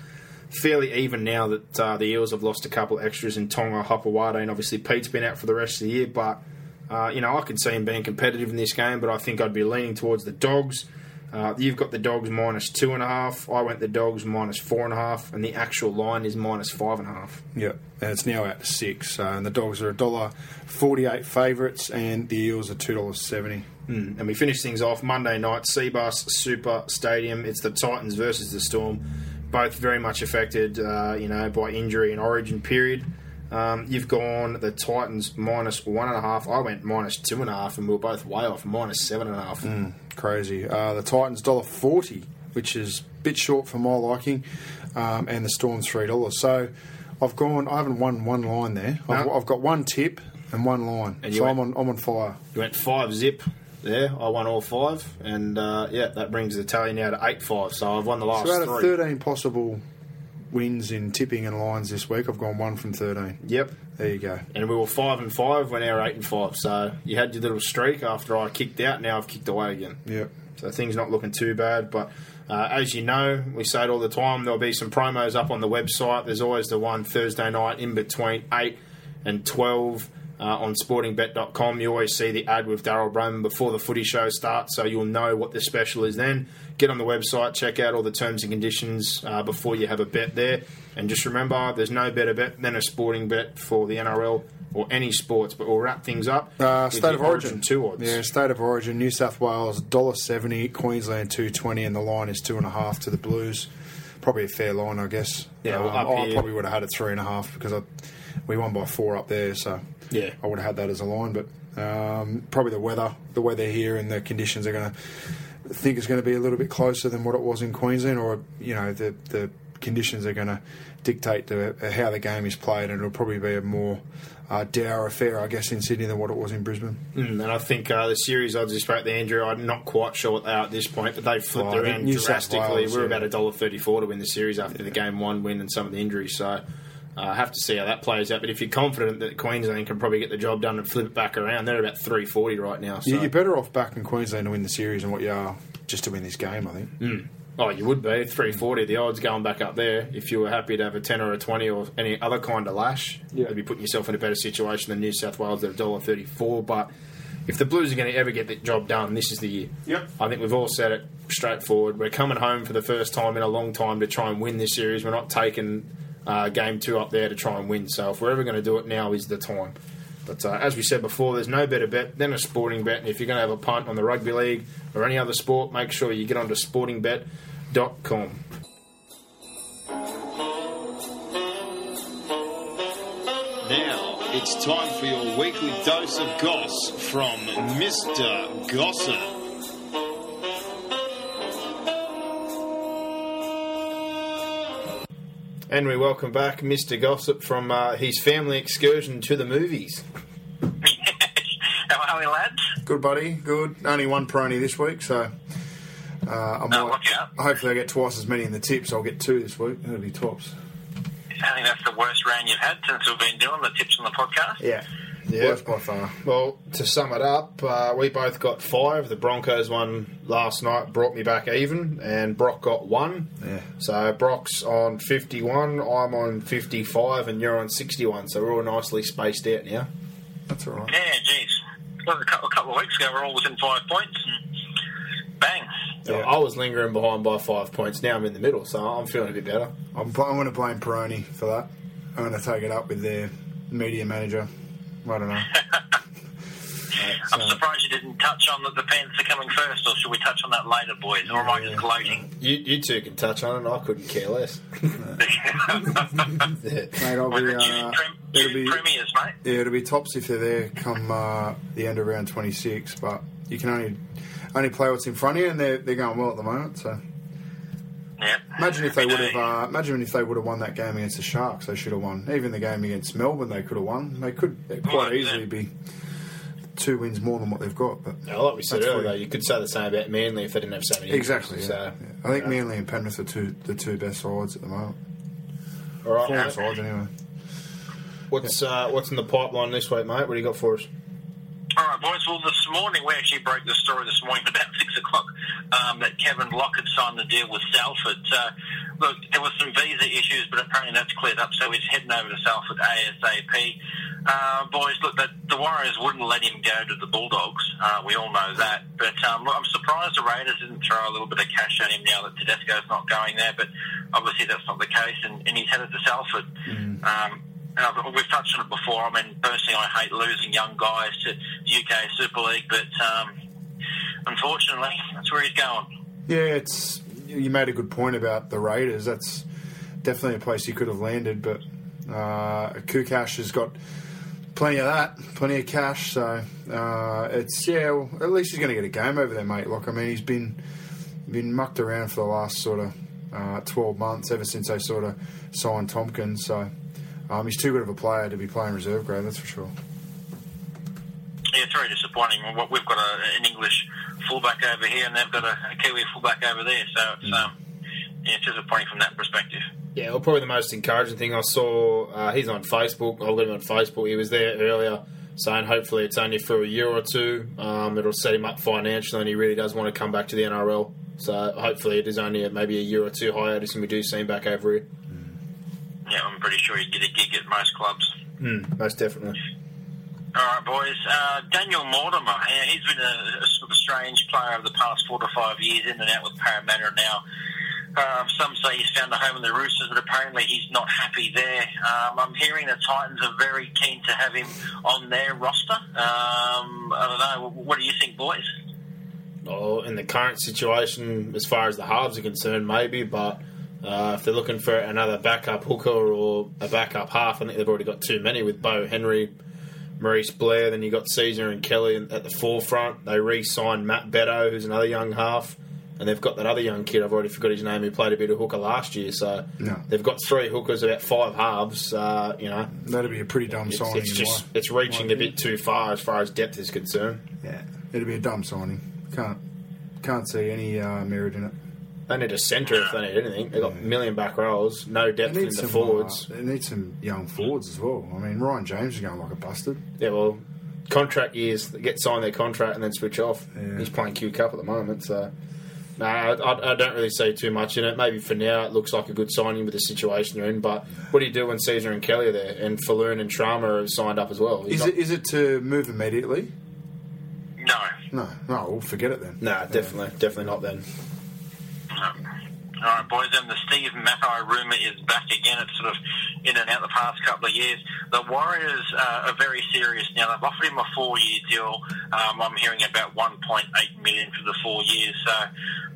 Fairly even now that uh, the Eels have lost a couple of extras in Tonga, Hopoate, and obviously Peats been out for the rest of the year. But, uh, you know, I could see him being competitive in this game, but I think I'd be leaning towards the Dogs. Uh, you've got the Dogs minus two and a half. I went the Dogs minus four and a half, and the actual line is minus five and a half. Yep, and it's now out to six. Uh, and the Dogs are a dollar forty eight favourites, and the Eels are two dollars seventy. Mm. And we finish things off Monday night, Cbus Super Stadium. It's the Titans versus the Storm. Both very much affected, uh, you know, by injury and Origin period. Um, you've gone the Titans minus one and a half. I went minus two and a half, and we were both way off, minus seven and a half. Crazy. Uh, the Titans dollar forty, which is a bit short for my liking, um, and the Storm's three dollars. So I've gone. I haven't won one line there. I've, I've got one tip and one line. And so went- I'm on. I'm on fire. You went five zip there. I won all five, and uh, yeah, that brings the tally now to eight five. So I've won the last So out of three. thirteen possible wins in tipping and lines this week, I've gone one from thirteen. Yep. There you go. And we were five and five. We're now eight and five. So you had your little streak after I kicked out. Now I've kicked away again. Yep. So things not looking too bad. But uh, as you know, we say it all the time. There'll be some promos up on the website. There's always the one Thursday night in between eight and twelve. Uh, on sportingbet.com, you always see the ad with Darryl Brohman before the footy show starts, so you'll know what the special is then. Get on the website, check out all the terms and conditions uh, before you have a bet there. And just remember, there's no better bet than a sporting bet for the NRL or any sports. But we'll wrap things up. Uh, state of origin. two odds. Yeah, state of origin. New South Wales dollar seventy, Queensland two twenty, and the line is two and a half to the Blues. Probably a fair line, I guess. Yeah, well, Um, I probably would have had it three and a half because I, we won by four up there, so Yeah. I would have had that as a line. But um, probably the weather, the weather here, and the conditions are going to think it's going to be a little bit closer than what it was in Queensland, or you know the the conditions are going to dictate the, how the game is played, and it'll probably be a more uh, dour affair, I guess, in Sydney than what it was in Brisbane. Mm, and I think uh, the series odds you spoke to Andrew, I'm not quite sure what they are at this point, but they flipped Oh, around drastically. Wales, We're yeah. about a dollar thirty-four to win the series after the game one win and some of the injuries. So uh, I have to see how that plays out. But if you're confident that Queensland can probably get the job done and flip it back around, they're about three forty right now. So You- You're better off back in Queensland to win the series than what you are just to win this game, I think. Oh, you would be three forty. The odds going back up there. If you were happy to have a ten or a twenty or any other kind of lash, Yeah. you'd be putting yourself in a better situation than New South Wales at a dollar thirty four. But if the Blues are going to ever get the job done, this is the year. Yep. I think we've all said it straightforward. We're coming home for the first time in a long time to try and win this series. We're not taking uh, game two up there to try and win. So if we're ever going to do it, now is the time. But uh, as we said before, there's no better bet than a sporting bet. And if you're going to have a punt on the rugby league or any other sport, make sure you get onto sportingbet.com. Now it's time for your weekly dose of goss from Mr. Gossip. And we welcome back Mr. Gossip from uh, his family excursion to the movies. How are we, lads? Good, buddy. Good. Only one prony this week, so uh, I might. Oh, watch out. Hopefully, I get twice as many in the tips. I'll get two this week. That'll be tops. I think that's the worst round you've had since we've been doing the tips on the podcast. Yeah. Yeah. Worst by far. Well, to sum it up, uh, we both got five. The Broncos one last night brought me back even, and Brock got one. Yeah. So Brock's on 51, I'm on 55, and you're on 61. So we're all nicely spaced out now. That's all right. Yeah, geez. Well, a couple, a couple of weeks ago, we're all within five points, and bang. So I was lingering behind by five points. Now I'm in the middle, so I'm feeling a bit better. I'm, I'm going to blame Peroni for that. I'm going to take it up with their media manager. I don't know. I'm surprised you didn't touch on that the Panthers are coming first, or should we touch on that later, boys? Or am I just gloating? You, you two can touch on it. I couldn't care less. Yeah. Mate, I'll be, the uh, two, prem, it'll be, premiers, mate. yeah, it'll be tops if they're there come uh, the end of round 26. But you can only only play what's in front of you, and they're they're going well at the moment. So Yeah. imagine if they would have uh, imagine if they would have won that game against the Sharks. They should have won. Even the game against Melbourne, they could have won. They could quite yeah. easily be two wins more than what they've got. But Yeah, like we said earlier, fine. you could say the same about Manly if they didn't have so many. exactly. Yeah. So, Yeah. I think Manly and Penrith are two the two best sides at the moment. all right, mate. sides anyway. What's uh, what's in the pipeline this week, mate? What do you got for us? Boys. Well, this morning we actually broke the story this morning about six o'clock um, that Kevin Locke had signed the deal with Salford. Uh, look, there were some visa issues, but apparently that's cleared up, so he's heading over to Salford ASAP. Uh, boys, look, the, the Warriors wouldn't let him go to the Bulldogs. Uh, we all know that, but um, look, I'm surprised the Raiders didn't throw a little bit of cash at him now that Tedesco's not going there. But obviously that's not the case, and, and he's headed to Salford. Um, and I've, we've touched on it before. I mean, personally, I hate losing young guys to the UK Super League, but um, unfortunately, that's where he's going. Yeah, it's you made a good point about the Raiders. That's definitely a place he could have landed, but uh, Kukash has got plenty of that, plenty of cash. So uh, it's yeah. Well, at least he's going to get a game over there, mate. Like I mean, he's been been mucked around for the last sort of uh, twelve months ever since they sort of signed Tomkins. So um, he's too good of a player to be playing reserve grade. That's for sure. Yeah, it's very disappointing. What We've got a, an English fullback over here, and they've got a, a Kiwi fullback over there. So it's, um, yeah, it's disappointing from that perspective. Yeah, well, probably the most encouraging thing I saw. Uh, he's on Facebook. I've got him on Facebook. He was there earlier, saying hopefully it's only for a year or two. Um, it'll set him up financially, and he really does want to come back to the NRL. So hopefully it is only maybe a year or two hiatus, and we do see him back over here. Yeah, I'm pretty sure he'd get a gig at most clubs. Most definitely. All right, boys. Uh, Daniel Mortimer. Yeah, he's been a, a sort of strange player over the past four to five years, in and out with Parramatta now. Um, some say he's found a home in the Roosters, but apparently he's not happy there. Um, I'm hearing the Titans are very keen to have him on their roster. Um, I don't know. What do you think, boys? Oh, in the current situation, as far as the halves are concerned, maybe, but uh, if they're looking for another backup hooker or a backup half, I think they've already got too many with Beau Henry, Maurice Blair, then you got Sezer and Kelly at the forefront. They re signed Matt Beto, who's another young half, and they've got that other young kid, I've already forgot his name, who played a bit of hooker last year. So No. they've got three hookers, about five halves, uh, you know. That'd be a pretty dumb It's, signing. it's just it's reaching a bit too far as far as depth is concerned. Yeah, it'd be a dumb signing. Can't can't see any uh, merit in it. They need a centre if they need anything. They've got a million back rows, no depth in the some forwards. Uh, they need some young forwards as well. I mean, Ryan James is going like a busted. Yeah, well, contract years, they get signed their contract and then switch off. Yeah. He's playing Q Cup at the moment, so No, I, I don't really see too much in it. Maybe for now it looks like a good signing with the situation they're in. But what do you do when Sezer and Kelly are there, and Falloon and Srama have signed up as well? He's Is not- it is it to move immediately? No. No, no, we'll forget it then. Nah, definitely, definitely not. Then No. All right, boys. And the Steve Matai rumour is back again. It's sort of in and out the past couple of years. The Warriors uh, are very serious now. They've offered him a four-year deal. Um, I'm hearing about 1.8 million for the four years. So,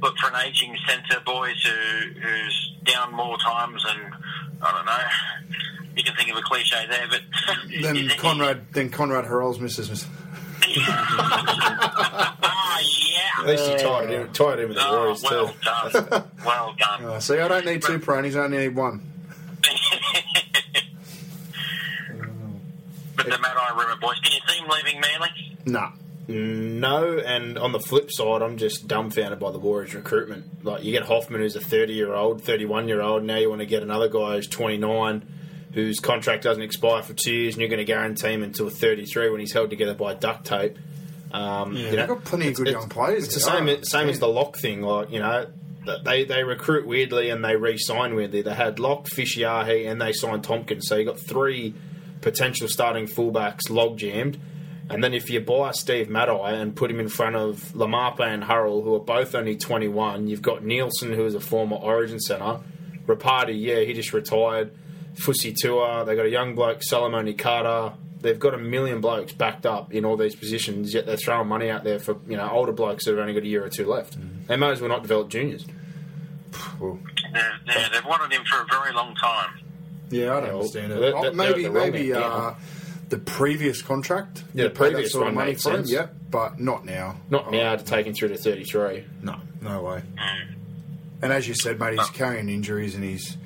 look for an aging centre, boys, who who's down more times, and I don't know. You can think of a cliche there, but Then Conrad, then Konrad Hurrell's missus. Ah, yeah. at least you tied it in, tied it in with the Oh, Warriors well too. done. well done. Uh, see, I don't need two pronies, I only need one. but the matter, I remember, boys. Can you see him leaving Manly? Nah. No, and on the flip side, I'm just dumbfounded by the Warriors recruitment. Like you get Hoffman, who's a 30 year old, 31 year old. Now you want to get another guy who's 29, whose contract doesn't expire for two years, and you're going to guarantee him until 33 when he's held together by duct tape. Um, you know, they've got plenty of good it's- young players It's the same, same they? as the Locke thing. Like you know, they they recruit weirdly and they re-sign weirdly. They had Locke, Fishiahi, and they signed Tomkins. So you got three potential starting fullbacks log jammed. And then if you buy Steve Matai and put him in front of Lamapa and Hurrell, who are both only 21, you've got Nielsen, who is a former Origin centre. Rapati, yeah, he just retired. Fusitu'a, they've got a young bloke, Solomone Kata. They've got a million blokes backed up in all these positions, yet they're throwing money out there for you know older blokes that have only got a year or two left. They may as well not develop juniors. Well, Yeah, yeah, they've wanted him for a very long time. yeah, I don't Yeah, well, understand it. that- Oh, maybe, they're wrong maybe there, uh, the previous contract. Yeah, the previous sort of one money made for him, sense. Yep, but not now. Not Oh, now to take him through to 33. No, no way. And as you said, mate, he's carrying injuries and he's.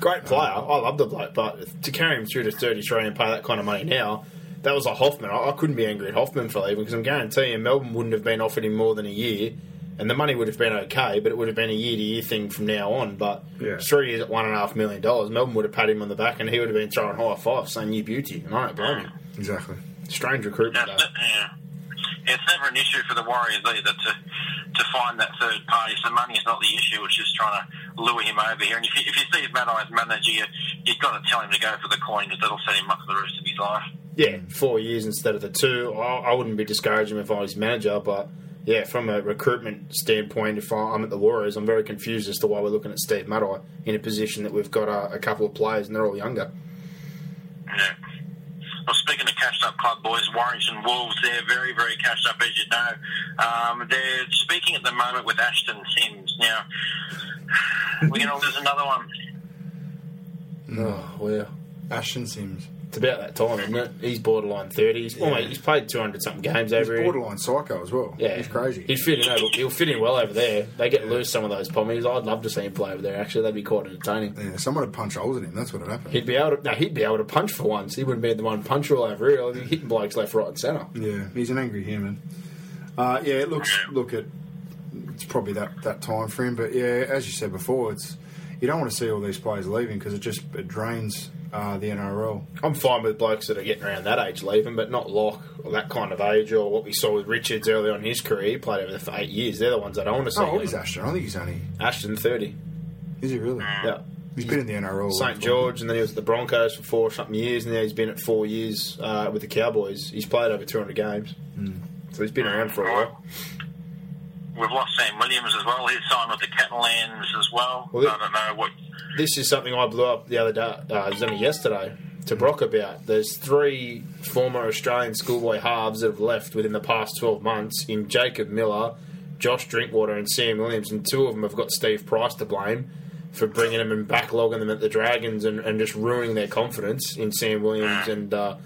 Great player. I love the bloke, but to carry him through to 33 and pay that kind of money now, that was a Hoffman. I, I couldn't be angry at Hoffman for leaving because I'm guaranteeing Melbourne wouldn't have been offered him more than a year, and the money would have been okay, but it would have been a year to year thing from now on. But Yeah. three years at one and a half million dollars, Melbourne would have patted him on the back and he would have been throwing high fives saying you beauty, and I don't blame him. Exactly. Strange recruitment, That's, though. yeah. It's never an issue for the Warriors either to to find that third party. So money is not the issue. It's just trying to lure him over here. And if you, if you see his Matai's manager, you, you've got to tell him to go for the coin because that'll set him up for the rest of his life. Yeah, four years instead of the two. I, I wouldn't be discouraging him if I was manager, but yeah, from a recruitment standpoint, if I'm at the Warriors, I'm very confused as to why we're looking at Steve Matai in a position that we've got a, a couple of players and they're all younger. Yeah. Well, speaking of cashed up club boys, Warrington Wolves, they're very, very cashed up, as you know. Um, they're speaking at the moment with Ashton Sims. Now, we're going to lose another one. Oh, well. Ashton Sims. It's about that time, isn't it? He's borderline 30. He's, well, he's played 200 something games He's over here. borderline psycho as well. Yeah, He's crazy. He'd fit in over, he'll fit in well over there. They get loose some of those pommies. I'd love to see him play over there. Actually, that'd be quite entertaining. yeah, someone would punch holes in him. That's what would happen. He'd be able to. No, he'd be able to punch for once. He wouldn't be the one puncher all over here. He'd be hitting blokes left, right, and centre. Yeah, he's an angry human. Uh, yeah, it looks look at it's probably that that time frame. But yeah, as you said before, it's you don't want to see all these players leaving because it just it drains uh, the NRL. I'm fine with blokes that are getting around that age leaving, but not Locke or that kind of age, or what we saw with Richards early on in his career. He played over there for eight years. They're the ones I don't want to see. Oh, old is leaving. Ashton? I think he's only Ashton, 30. is he really? Yeah. He's been in the NRL. St George, and then he was at the Broncos for four something years, and now he's been at four years uh, with the Cowboys. He's played over 200 games. So he's been around for a while. We've lost Sam Williams as well. He's signed with the Catalans as well. Well, I don't know what. this is something I blew up the other day. Uh, it was only yesterday to Brock about. There's three former Australian schoolboy halves that have left within the past 12 months in Jacob Miller, Josh Drinkwater, and Sam Williams, and two of them have got Steve Price to blame for bringing them and backlogging them at the Dragons and, and just ruining their confidence in Sam Williams and uh,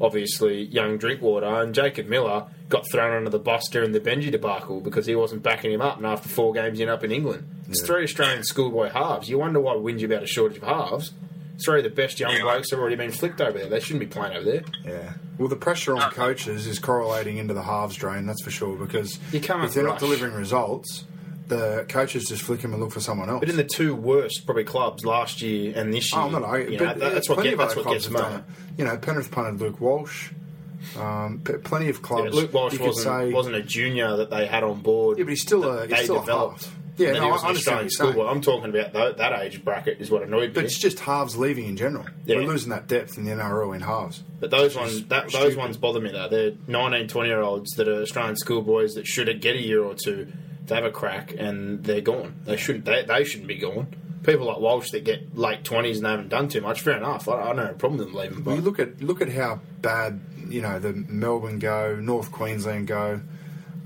obviously young Drinkwater. And Jacob Miller got thrown under the bus during the Benji debacle because he wasn't backing him up, and after four games in up in England. It's three Australian schoolboy halves. You wonder why we whinge about a shortage of halves. Three of the best young Yeah. blokes have already been flicked over there. They shouldn't be playing over there. Yeah. Well, the pressure on coaches is correlating into the halves drain. That's for sure. Because You if they're not delivering results, the coaches just flick him and look for someone else. But in the two worst probably clubs last year and this year, Oh, I'm not arguing. you know, that- that's what get, that's what gets have me. done. You know, Penrith punted Luke Walsh. Um, p- plenty of Yeah, clubs. Luke Walsh wasn't, say, wasn't a junior that they had on board. Yeah, but he's still that a- he's they still developed. Yeah, no, he was I an understand Australian what you're saying. schoolboy. I'm talking about tho- that age bracket is what annoyed me. But it's just halves leaving in general. Yeah. We're losing that depth in the NRL in halves. But those ones, that, those ones bother me though. They're 19, 20 year olds that are Australian schoolboys that should get a year or two to have a crack, and they're gone. They shouldn't. They, they shouldn't be gone. People like Walsh that get late twenties and they haven't done too much. Fair enough. I, I don't have a problem with them leaving. Well, you look at look at how bad you know the Melbourne go, North Queensland go.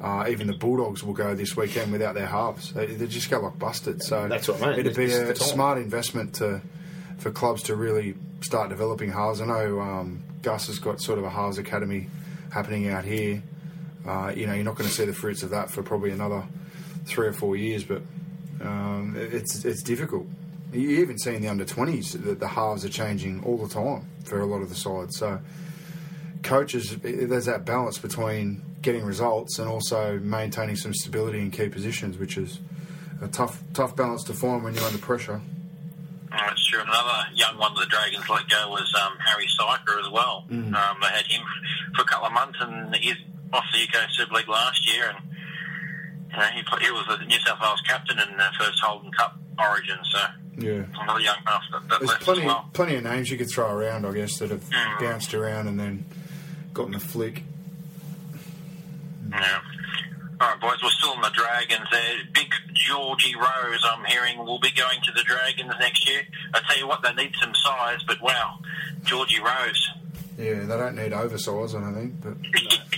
Uh, even the Bulldogs will go this weekend without their halves. They, they just go like busted. So That's what I mean. It'd be a smart investment to for clubs to really start developing halves. I know um, Gus has got sort of a halves academy happening out here. Uh, you know, you're not going to see the fruits of that for probably another three or four years, but um, it's it's difficult. You even see in the under 20s that the halves are changing all the time for a lot of the sides. So coaches, there's that balance between getting results and also maintaining some stability in key positions, which is a tough tough balance to find when you're under pressure. That's true. Another young one that the Dragons let go was um, Harry Siejka as well. Mm. Um, they had him for a couple of months, and he's off the UK Super League last year, and you know, he, he was the New South Wales captain in the first Holden Cup Origin. So Yeah. another young half that, that There's plenty well. plenty of names you could throw around, I guess, that have Mm. bounced around and then gotten a flick. Yeah. All right, boys, we're still in the Dragons. There, big Georgie Rose, I'm hearing, will be going to the Dragons next year. I tell you what, they need some size, but wow, Georgie Rose. Yeah, they don't need oversize, I don't think. But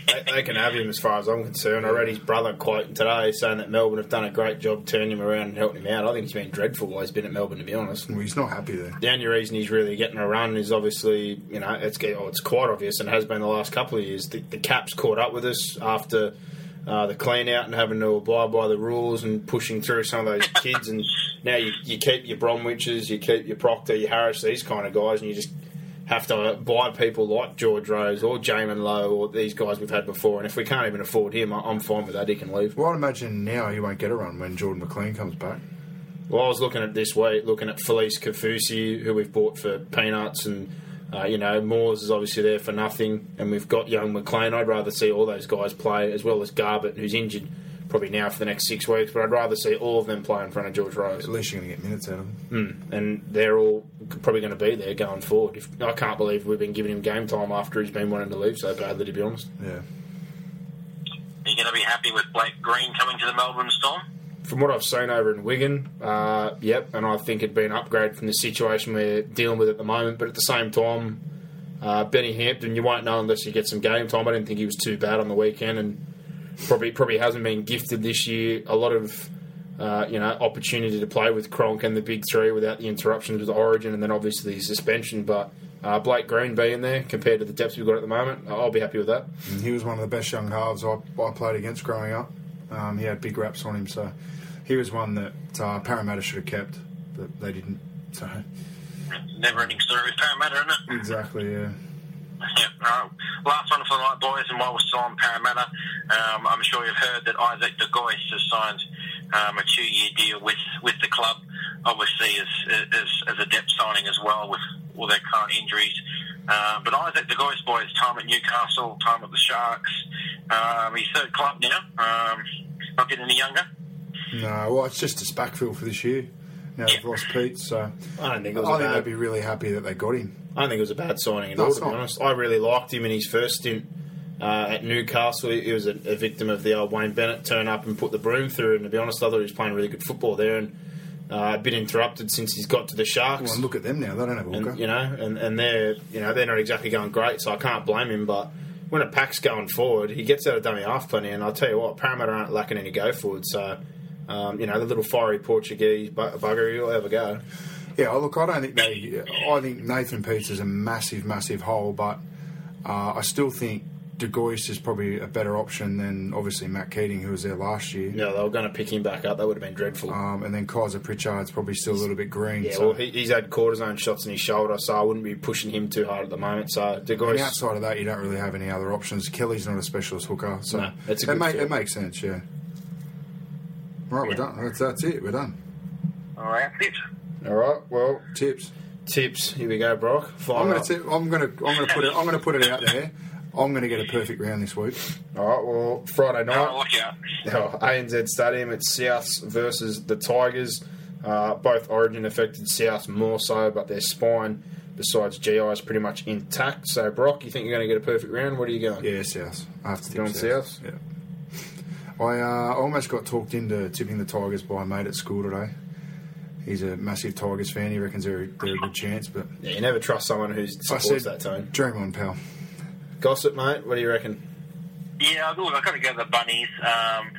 they, they can have him as far as I'm concerned. I read his brother quoting today saying that Melbourne have done a great job turning him around and helping him out. I think he's been dreadful while he's been at Melbourne, to be honest. well, he's not happy there. The only reason he's really getting a run is obviously, you know, it's oh, it's quite obvious and has been the last couple of years. The, the cap's caught up with us after uh, the clean out and having to abide by the rules and pushing through some of those kids. And now you, you keep your Bromwiches, you keep your Proctor, your Harris, these kind of guys, and you just have to buy people like George Rose or Jaiman Lowe or these guys we've had before. And if we can't even afford him, I'm fine with that. He can leave. Well, I'd imagine now he won't get a run when Jordan McLean comes back. Well, I was looking at this week, looking at Felise Kaufusi, who we've bought for peanuts, and uh, you know Moores is obviously there for nothing, and we've got young McLean. I'd rather see all those guys play, as well as Garbett, who's injured probably now for the next six weeks. But I'd rather see all of them play in front of George Rose, At least you're going to get minutes out of him. and they're all probably going to be there going forward. If, I can't believe we've been giving him game time after he's been wanting to leave so badly. To be honest. Yeah. Are you going to be happy with Blake Green coming to the Melbourne Storm? From what I've seen over in Wigan, uh, yep, and I think it'd be an upgrade from the situation we're dealing with at the moment. But at the same time, uh, Benny Hampton, you won't know unless you get some game time. I didn't think he was too bad on the weekend, and probably probably hasn't been gifted this year. A lot of uh, you know opportunity to play with Cronk and the big three without the interruptions with Origin, and then obviously the suspension. But uh, Blake Green being there compared to the depths we've got at the moment, I'll be happy with that. He was one of the best young halves I, I played against growing up. Um, he had big raps on him, so he was one that uh, Parramatta should have kept, but they didn't. So Never ending story with Parramatta, isn't it? exactly, yeah. Yeah. Last one for the night, boys, and while we're still on Parramatta, um, I'm sure you've heard that Isaac de Gois has signed um, a two-year deal with, with the club, obviously as, as, as a depth signing as well with all their current injuries. Uh, but Isaac de Gois, boys, time at Newcastle, time at the Sharks. Um, he's third club now, um, not getting any younger. No, well, it's just a backfill for this year. Now they've lost Peats, so I don't think it was I a think bad- they'd be really happy that they got him. I don't think it was a bad signing at No, all, it's to be not. honest. I really liked him in his first stint uh, at Newcastle. He was a, a victim of the old Wayne Bennett turn up and put the broom through. And to be honest, I thought he was playing really good football there. And uh, a bit interrupted since he's got to the Sharks. Well, and look at them now; they don't have a hooker. and, you know, and, and they're you know they're not exactly going great, so I can't blame him. But when a pack's going forward, he gets out of dummy half plenty. And I'll tell you what, Parramatta aren't lacking any go forward. So. Um, you know the little fiery Portuguese bu- bugger, he'll have a go. Yeah, look, I don't think they. I think Nathan Peats is a massive, massive hole, but uh, I still think De Gois is probably a better option than obviously Matt Keating, who was there last year. No, they were going to pick him back up. That would have been dreadful. Um, and then Kaysa Pritchard's probably still a little bit green. Yeah, so. well, he, he's had cortisone shots in his shoulder, so I wouldn't be pushing him too hard at the moment. So De Gois, outside of that, you don't really have any other options. Kelly's not a specialist hooker, so No, it, make, it makes sense. Yeah. Right, we're done. That's, that's it. We're done. All right, that's it. all right. Well, Tips. tips. Here we go, Brock. Fire I'm going to. I'm going to. I'm going to put it. I'm going to put it out there. I'm going to get a perfect round this week. All right, well, Friday Oh, night, look out. oh, ANZ Stadium, it's Souths versus the Tigers. Uh, both Origin affected Souths more so, but their spine, besides GI, is pretty much intact. So, Brock, you think you're going to get a perfect round? What are you going? Yeah, South. I have to tip Going South. Souths? Yeah. I uh, almost got talked into tipping the Tigers by a mate at school today. He's a massive Tigers fan. He reckons they're, they're a good chance, but Yeah, you never trust someone who I supports said, that tone. Dream on, pal. Gossip, mate, what do you reckon? Yeah, look, I've got to go to the Bunnies. Um,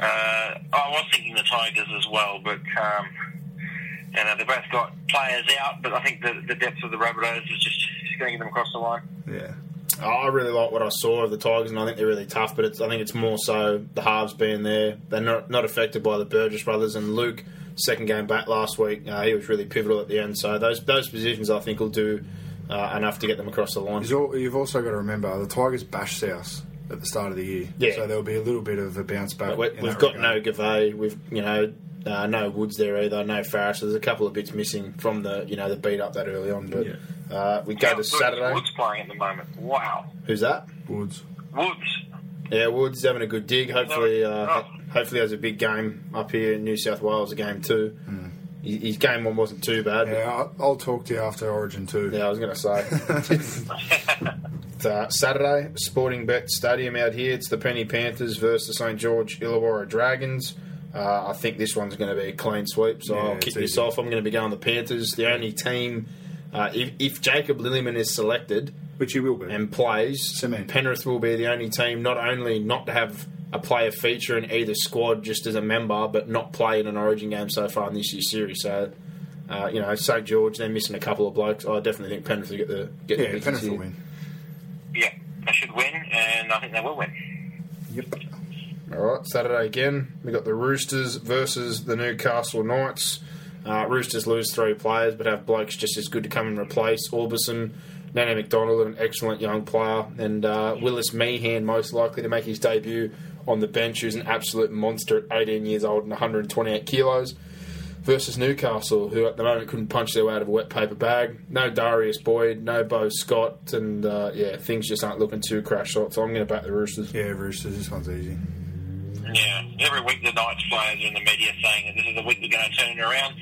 uh, I was thinking the Tigers as well, but um, you know, they've both got players out, but I think the, the depth of the Rabbitohs is just, just going to get them across the line. Yeah. I really like what I saw of the Tigers, and I think they're really tough. But it's, I think it's more so the halves being there. They're not not affected by the Burgess brothers and Luke. Second game back last week, uh, he was really pivotal at the end. So those those positions, I think, will do uh, enough to get them across the line. You've You've also got to remember the Tigers bash South at the start of the year. Yeah. So there'll be a little bit of a bounce back. But we, in we've got regard. no Gavay, we've you know uh, no Woods there either, no Farris. There's a couple of bits missing from the you know the beat up that early on. But uh, we go How to Saturday. Woods playing at the moment. Wow. Who's that? Woods. Woods. Yeah, Woods having a good dig. Hopefully, uh, Oh. hopefully has a big game up here in New South Wales. A game two. His his game one wasn't too bad. Yeah, I'll, I'll talk to you after Origin two. Yeah, I was going to say. Uh, Saturday, Sporting Bet Stadium out here. It's the Penny Panthers versus the St George Illawarra Dragons. Uh, I think this one's going to be a clean sweep, so Yeah, I'll kick this easy. off. I'm going to be going the Panthers. The only team, uh, if, if Jacob Lillyman is selected Which he will be. and plays, Cement. Penrith will be the only team not only not to have a player feature in either squad just as a member, but not play in an Origin game so far in this year's series. So, uh, you know, St George, they're missing a couple of blokes. I definitely think Penrith will get the get yeah, business Penrith will win. Yeah, they should win, and I think they will win. Yep. All right, Saturday again. We got the Roosters versus the Newcastle Knights. Uh, Roosters lose three players, but have blokes just as good to come and replace. Orbison, Nene Macdonald, an excellent young player, and uh, Willis Meehan most likely to make his debut on the bench, who's an absolute monster at 18 years old and 128 kilos. Versus Newcastle, who at the moment couldn't punch their way out of a wet paper bag. No Darius Boyd, no Beau Scott, and uh, yeah, things just aren't looking too crash shot. So I'm going to back the Roosters. Yeah, Roosters. This one's easy. Yeah, every week the Knights players are in the media saying that this is the week they're going to turn it around,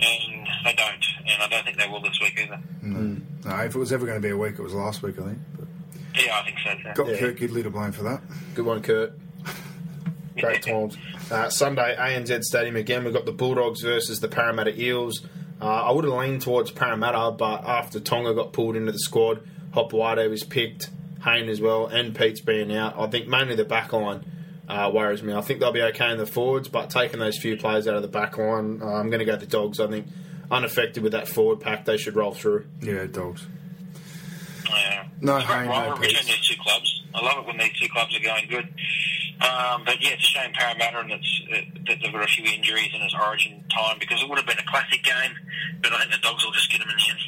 and they don't. And I don't think they will this week either. No, if it was ever going to be a week, it was last week, I think. But Yeah, I think so too. got Yeah. Kurt Gidley to blame for that. Good one, Kurt. Great times. Uh, Sunday, ANZ Stadium again. We've got the Bulldogs versus the Parramatta Eels. Uh, I would have leaned towards Parramatta, but after Tonga got pulled into the squad, Hopoate was picked, Hayne as well, and Peats being out. I think mainly the back line uh, worries me. I think they'll be okay in the forwards, but taking those few players out of the back line, uh, I'm going to go the Dogs. I think unaffected with that forward pack, they should roll through. Yeah, dogs. Yeah. No It's a great no rivalry between these two clubs. I love it when these two clubs are going good. Um, but yeah, it's a shame Parramatta and it's uh, that they've got a few injuries in its origin time because it would have been a classic game. But I think the Dogs will just get them in the end.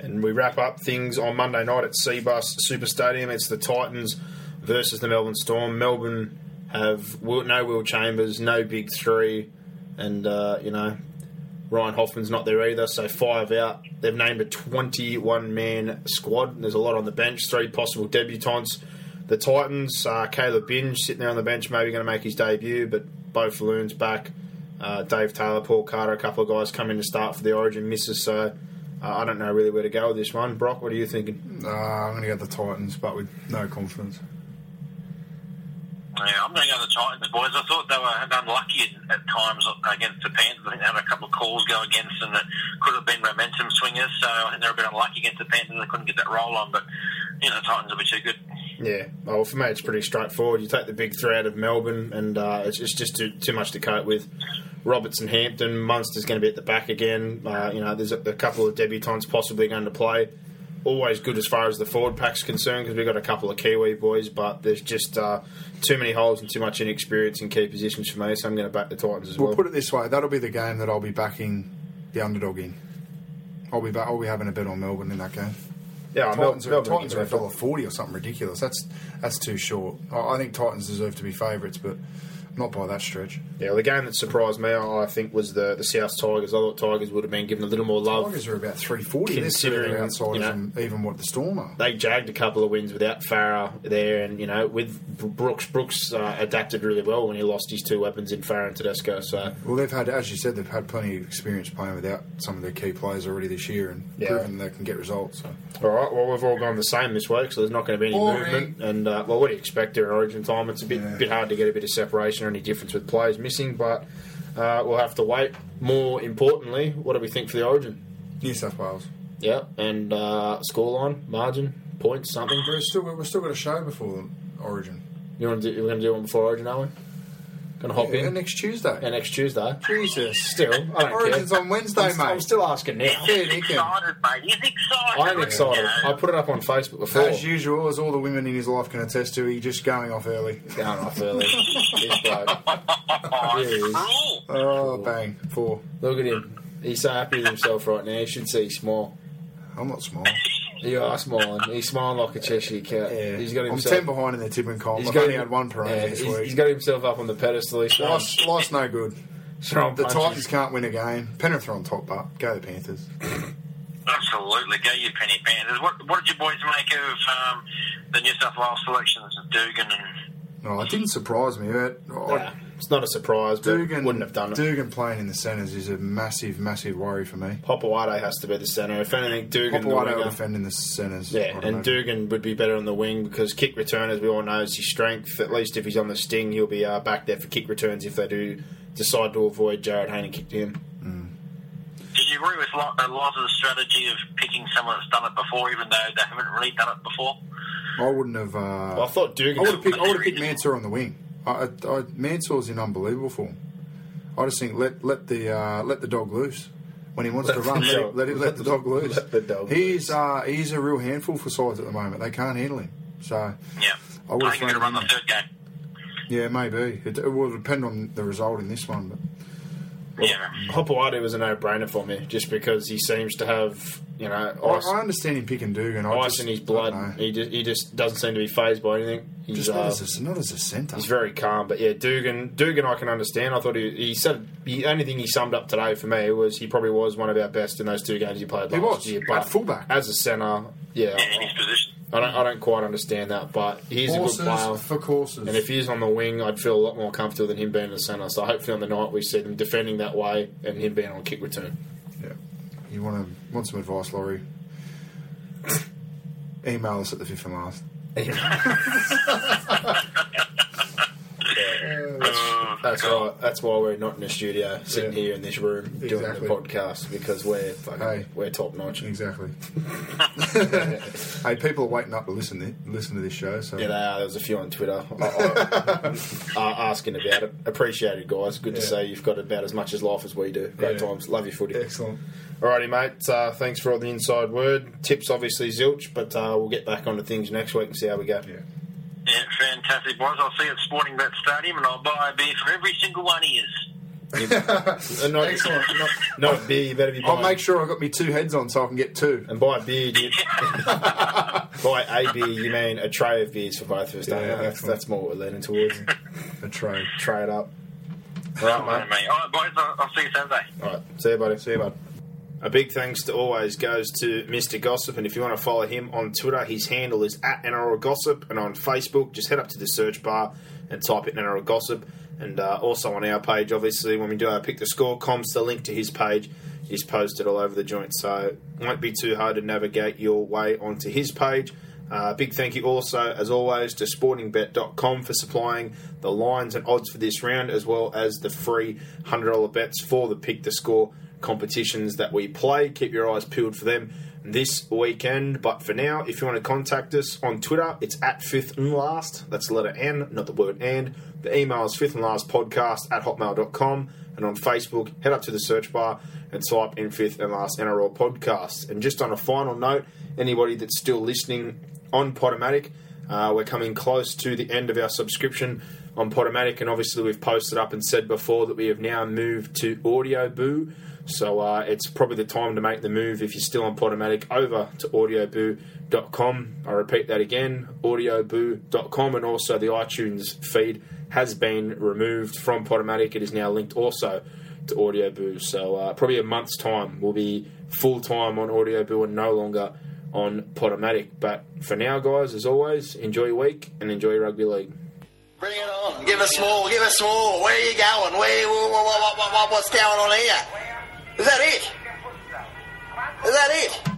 And we wrap up things on Monday night at Cbus Super Stadium. It's the Titans versus the Melbourne Storm. Melbourne have Will, no Will Chambers, no big three, and uh, you know Ryan Hoffman's not there either. So five out. They've named a 21 man squad. There's a lot on the bench. Three possible debutants. The Titans, uh, Caleb Binge sitting there on the bench, maybe going to make his debut, but Beau Falloon's back. Uh, Dave Taylor, Paul Carter, a couple of guys come in to start for the Origin misses. So uh, I don't know really where to go with this one. Brock, what are you thinking? Uh, I'm going to go the Titans, but with no confidence. Yeah, I'm going to go the Titans, boys. I thought they were unlucky at, times against the Panthers. I think they had a couple of calls go against them that could have been momentum swingers. So I think they're a bit unlucky against the Panthers. They couldn't get that roll on, but you know, the Titans will be too good. Yeah, well, for me, it's pretty straightforward. You take the big three out of Melbourne, and uh, it's, it's just too, too much to cope with. Robertson, Hampton, Munster's going to be at the back again. Uh, you know, there's a, a couple of debutants possibly going to play. Always good as far as the forward pack's concerned because we've got a couple of Kiwi boys, but there's just uh, too many holes and too much inexperience in key positions for me, so I'm going to back the Titans as well. We'll put it this way: that'll be the game that I'll be backing the underdog in. I'll be back, I'll be having a bet on Melbourne in that game. yeah, Mel- Titans are, Melbourne Titans are a dollar forty or something ridiculous. That's that's too short. I, I think Titans deserve to be favourites, but Not by that stretch. Yeah, well, the game that surprised me, I think, was the the South Tigers. I thought Tigers would have been given a little more love. Tigers are about 340. They're Considering, outsiders you know, than even what the Storm are. They jagged a couple of wins without Farah there, and you know, with Brooks, Brooks uh, adapted really well when he lost his two weapons in Farah and Tedesco. So Well, they've had, as you said, they've had plenty of experience playing without some of their key players already this year and Yeah. proven they can get results. So. All right. Well, we've all gone the same this week, so there's not going to be any Boring. movement. And uh, well, what do you expect during Origin time? It's a bit Yeah. bit hard to get a bit of separation or any difference with players missing, but uh, we'll have to wait. More importantly, what do we think for the Origin? New South Wales. Yeah, and uh, scoreline, margin, points, something. We've still, we've still got a show before Origin. You want to do? We're going to do one before Origin, are we? Going to hop Yeah, in next Tuesday. yeah, next Tuesday. Jesus. Still, I don't Origin's care. on Wednesday, I'm, mate. I'm still asking now. Fair He's excited, mate. He's excited. I'm excited. I put it up on Facebook before. As usual, as all the women in his life can attest to, he just going off early. Going off early. this bloke. Oh, he is. Oh, bang. Four. Look at him. He's so happy with himself right now. You should see him smile. I'm not small. You are smiling. He's smiling like a Cheshire cat. Yeah. He's got himself. I'm 10 behind in the tipping comp. He's I've got only him- had one parade yeah, this he's, week. he's got himself up on the pedestal. He's throwing, Life's, life's no good. throwing The punches. Titans can't win a game. Penrith are on top, but go the Panthers. Absolutely. Go, you penny panthers. What, what did you boys make of um, the New South Wales selections of Dugan and No, it didn't surprise me. But I- Yeah, it's not a surprise, but Dugan wouldn't have done it. Dugan playing in the centres is a massive, massive worry for me. Hopoate has to be the centre. If anything, Dugan the Hopoate will defend in the centres. Yeah, and imagine. Dugan would be better on the wing because kick return, as we all know, is his strength. At least if he's on the sting, he'll be uh, back there for kick returns if they do decide to avoid Jarryd Hayne and kick to him. Did you agree with lo- a lot of the strategy of picking someone that's done it before, even though they haven't really done it before? I wouldn't have. Uh, Well, I thought Dugan. I would have picked. I would have picked Mansour on the wing. I, I, I, Mansour's in unbelievable form. I just think let let the uh, let the dog loose when he wants Let to run. Let, dog- him, let him let the dog loose. let the dog he's uh, he's a real handful for sides at the moment. They can't handle him. So Yeah. I would have think thrown going to run the third game. yeah, maybe it, it will depend on the result in this one. But Yeah. Hopoate was a no-brainer for me, just because he seems to have, you know, I, ice, I understand him picking Dugan. I ice just, in his blood. He just, he just doesn't seem to be phased by anything. He's, Just not, uh, as a, not as a centre. He's very calm, but yeah, Dugan. Dugan, I can understand. I thought he, he said the only thing he summed up today for me was he probably was one of our best in those two games he played He last was, year. at But fullback. as a centre, yeah, Yeah, in his position. I don't, I don't quite understand that. But he's a good player. Horses for courses. And if he's on the wing, I'd feel a lot more comfortable than him being in the centre. So hopefully on the night we see them defending that way and him being on kick return. Yeah. You want to want some advice, Laurie? Email us at the fifth and last. That's right. That's why we're not in the studio, sitting Yeah. here in this room doing Exactly. the podcast because we're fucking, Hey. we're top notch. Exactly. hey, people are waiting up to listen to, listen to this show. So Yeah, they are. There was a few on Twitter uh, uh, asking about it. Appreciate it, guys. Good to Yeah. see you've got about as much as life as we do. Great Yeah. times. Love your footy. excellent. Alrighty, mate. Uh, thanks for all the inside word. Tips, obviously, zilch, but uh, we'll get back onto things next week and see how we go. Yeah. Yeah, fantastic, boys. I'll see you at Sporting Bet Stadium and I'll buy a beer for every single one of yous. Uh, not, Excellent. Not, not beer. You better be I'll make sure I've got me two heads on so I can get two. And by a beer, you, by a beer, you mean a tray of beers for both of us. don't you? Yeah, that's, excellent. that's more what we're leaning towards. A trade. Tray it up. All All right, right, mate. mate. All right, boys. I'll, I'll see you Saturday. All right. See you, buddy. See you, bud. A big thanks to always goes to Mr. Gossip, and if you want to follow him on Twitter, his handle is at NRL Gossip, and on Facebook, just head up to the search bar and type in NRL Gossip. And uh, also on our page, obviously, when we do our pick the score comms, the link to his page is posted all over the joint, so it won't be too hard to navigate your way onto his page. Uh, big thank you also, as always, to sportingbet.com for supplying the lines and odds for this round, as well as the free $100 bets for the pick the score competitions that we play. Keep your eyes peeled for them this weekend. But for now, if you want to contact us on Twitter, it's at fifth and last. That's the letter N, not the word and. The email is fifth and last podcast at hotmail.com. And on Facebook, head up to the search bar and type in fifth and last NRL podcast. And just on a final note, anybody that's still listening on Podomatic, uh, we're coming close to the end of our subscription on Podomatic, and obviously we've posted up and said before that we have now moved to Audio Boo. So uh, it's probably the time to make the move if you're still on Podomatic over to audioboo.com. I repeat that again, audioboo.com, and also the iTunes feed has been removed from Podomatic. It is now linked also to Audioboo. So uh, probably a month's time we'll be full time on Audioboo and no longer on Podomatic. But for now, guys, as always, enjoy your week and enjoy rugby league. Bring it on. Give us more. Give us more. Where are you going? Where? What, what, what, what's going on here? Is that it? Is that it?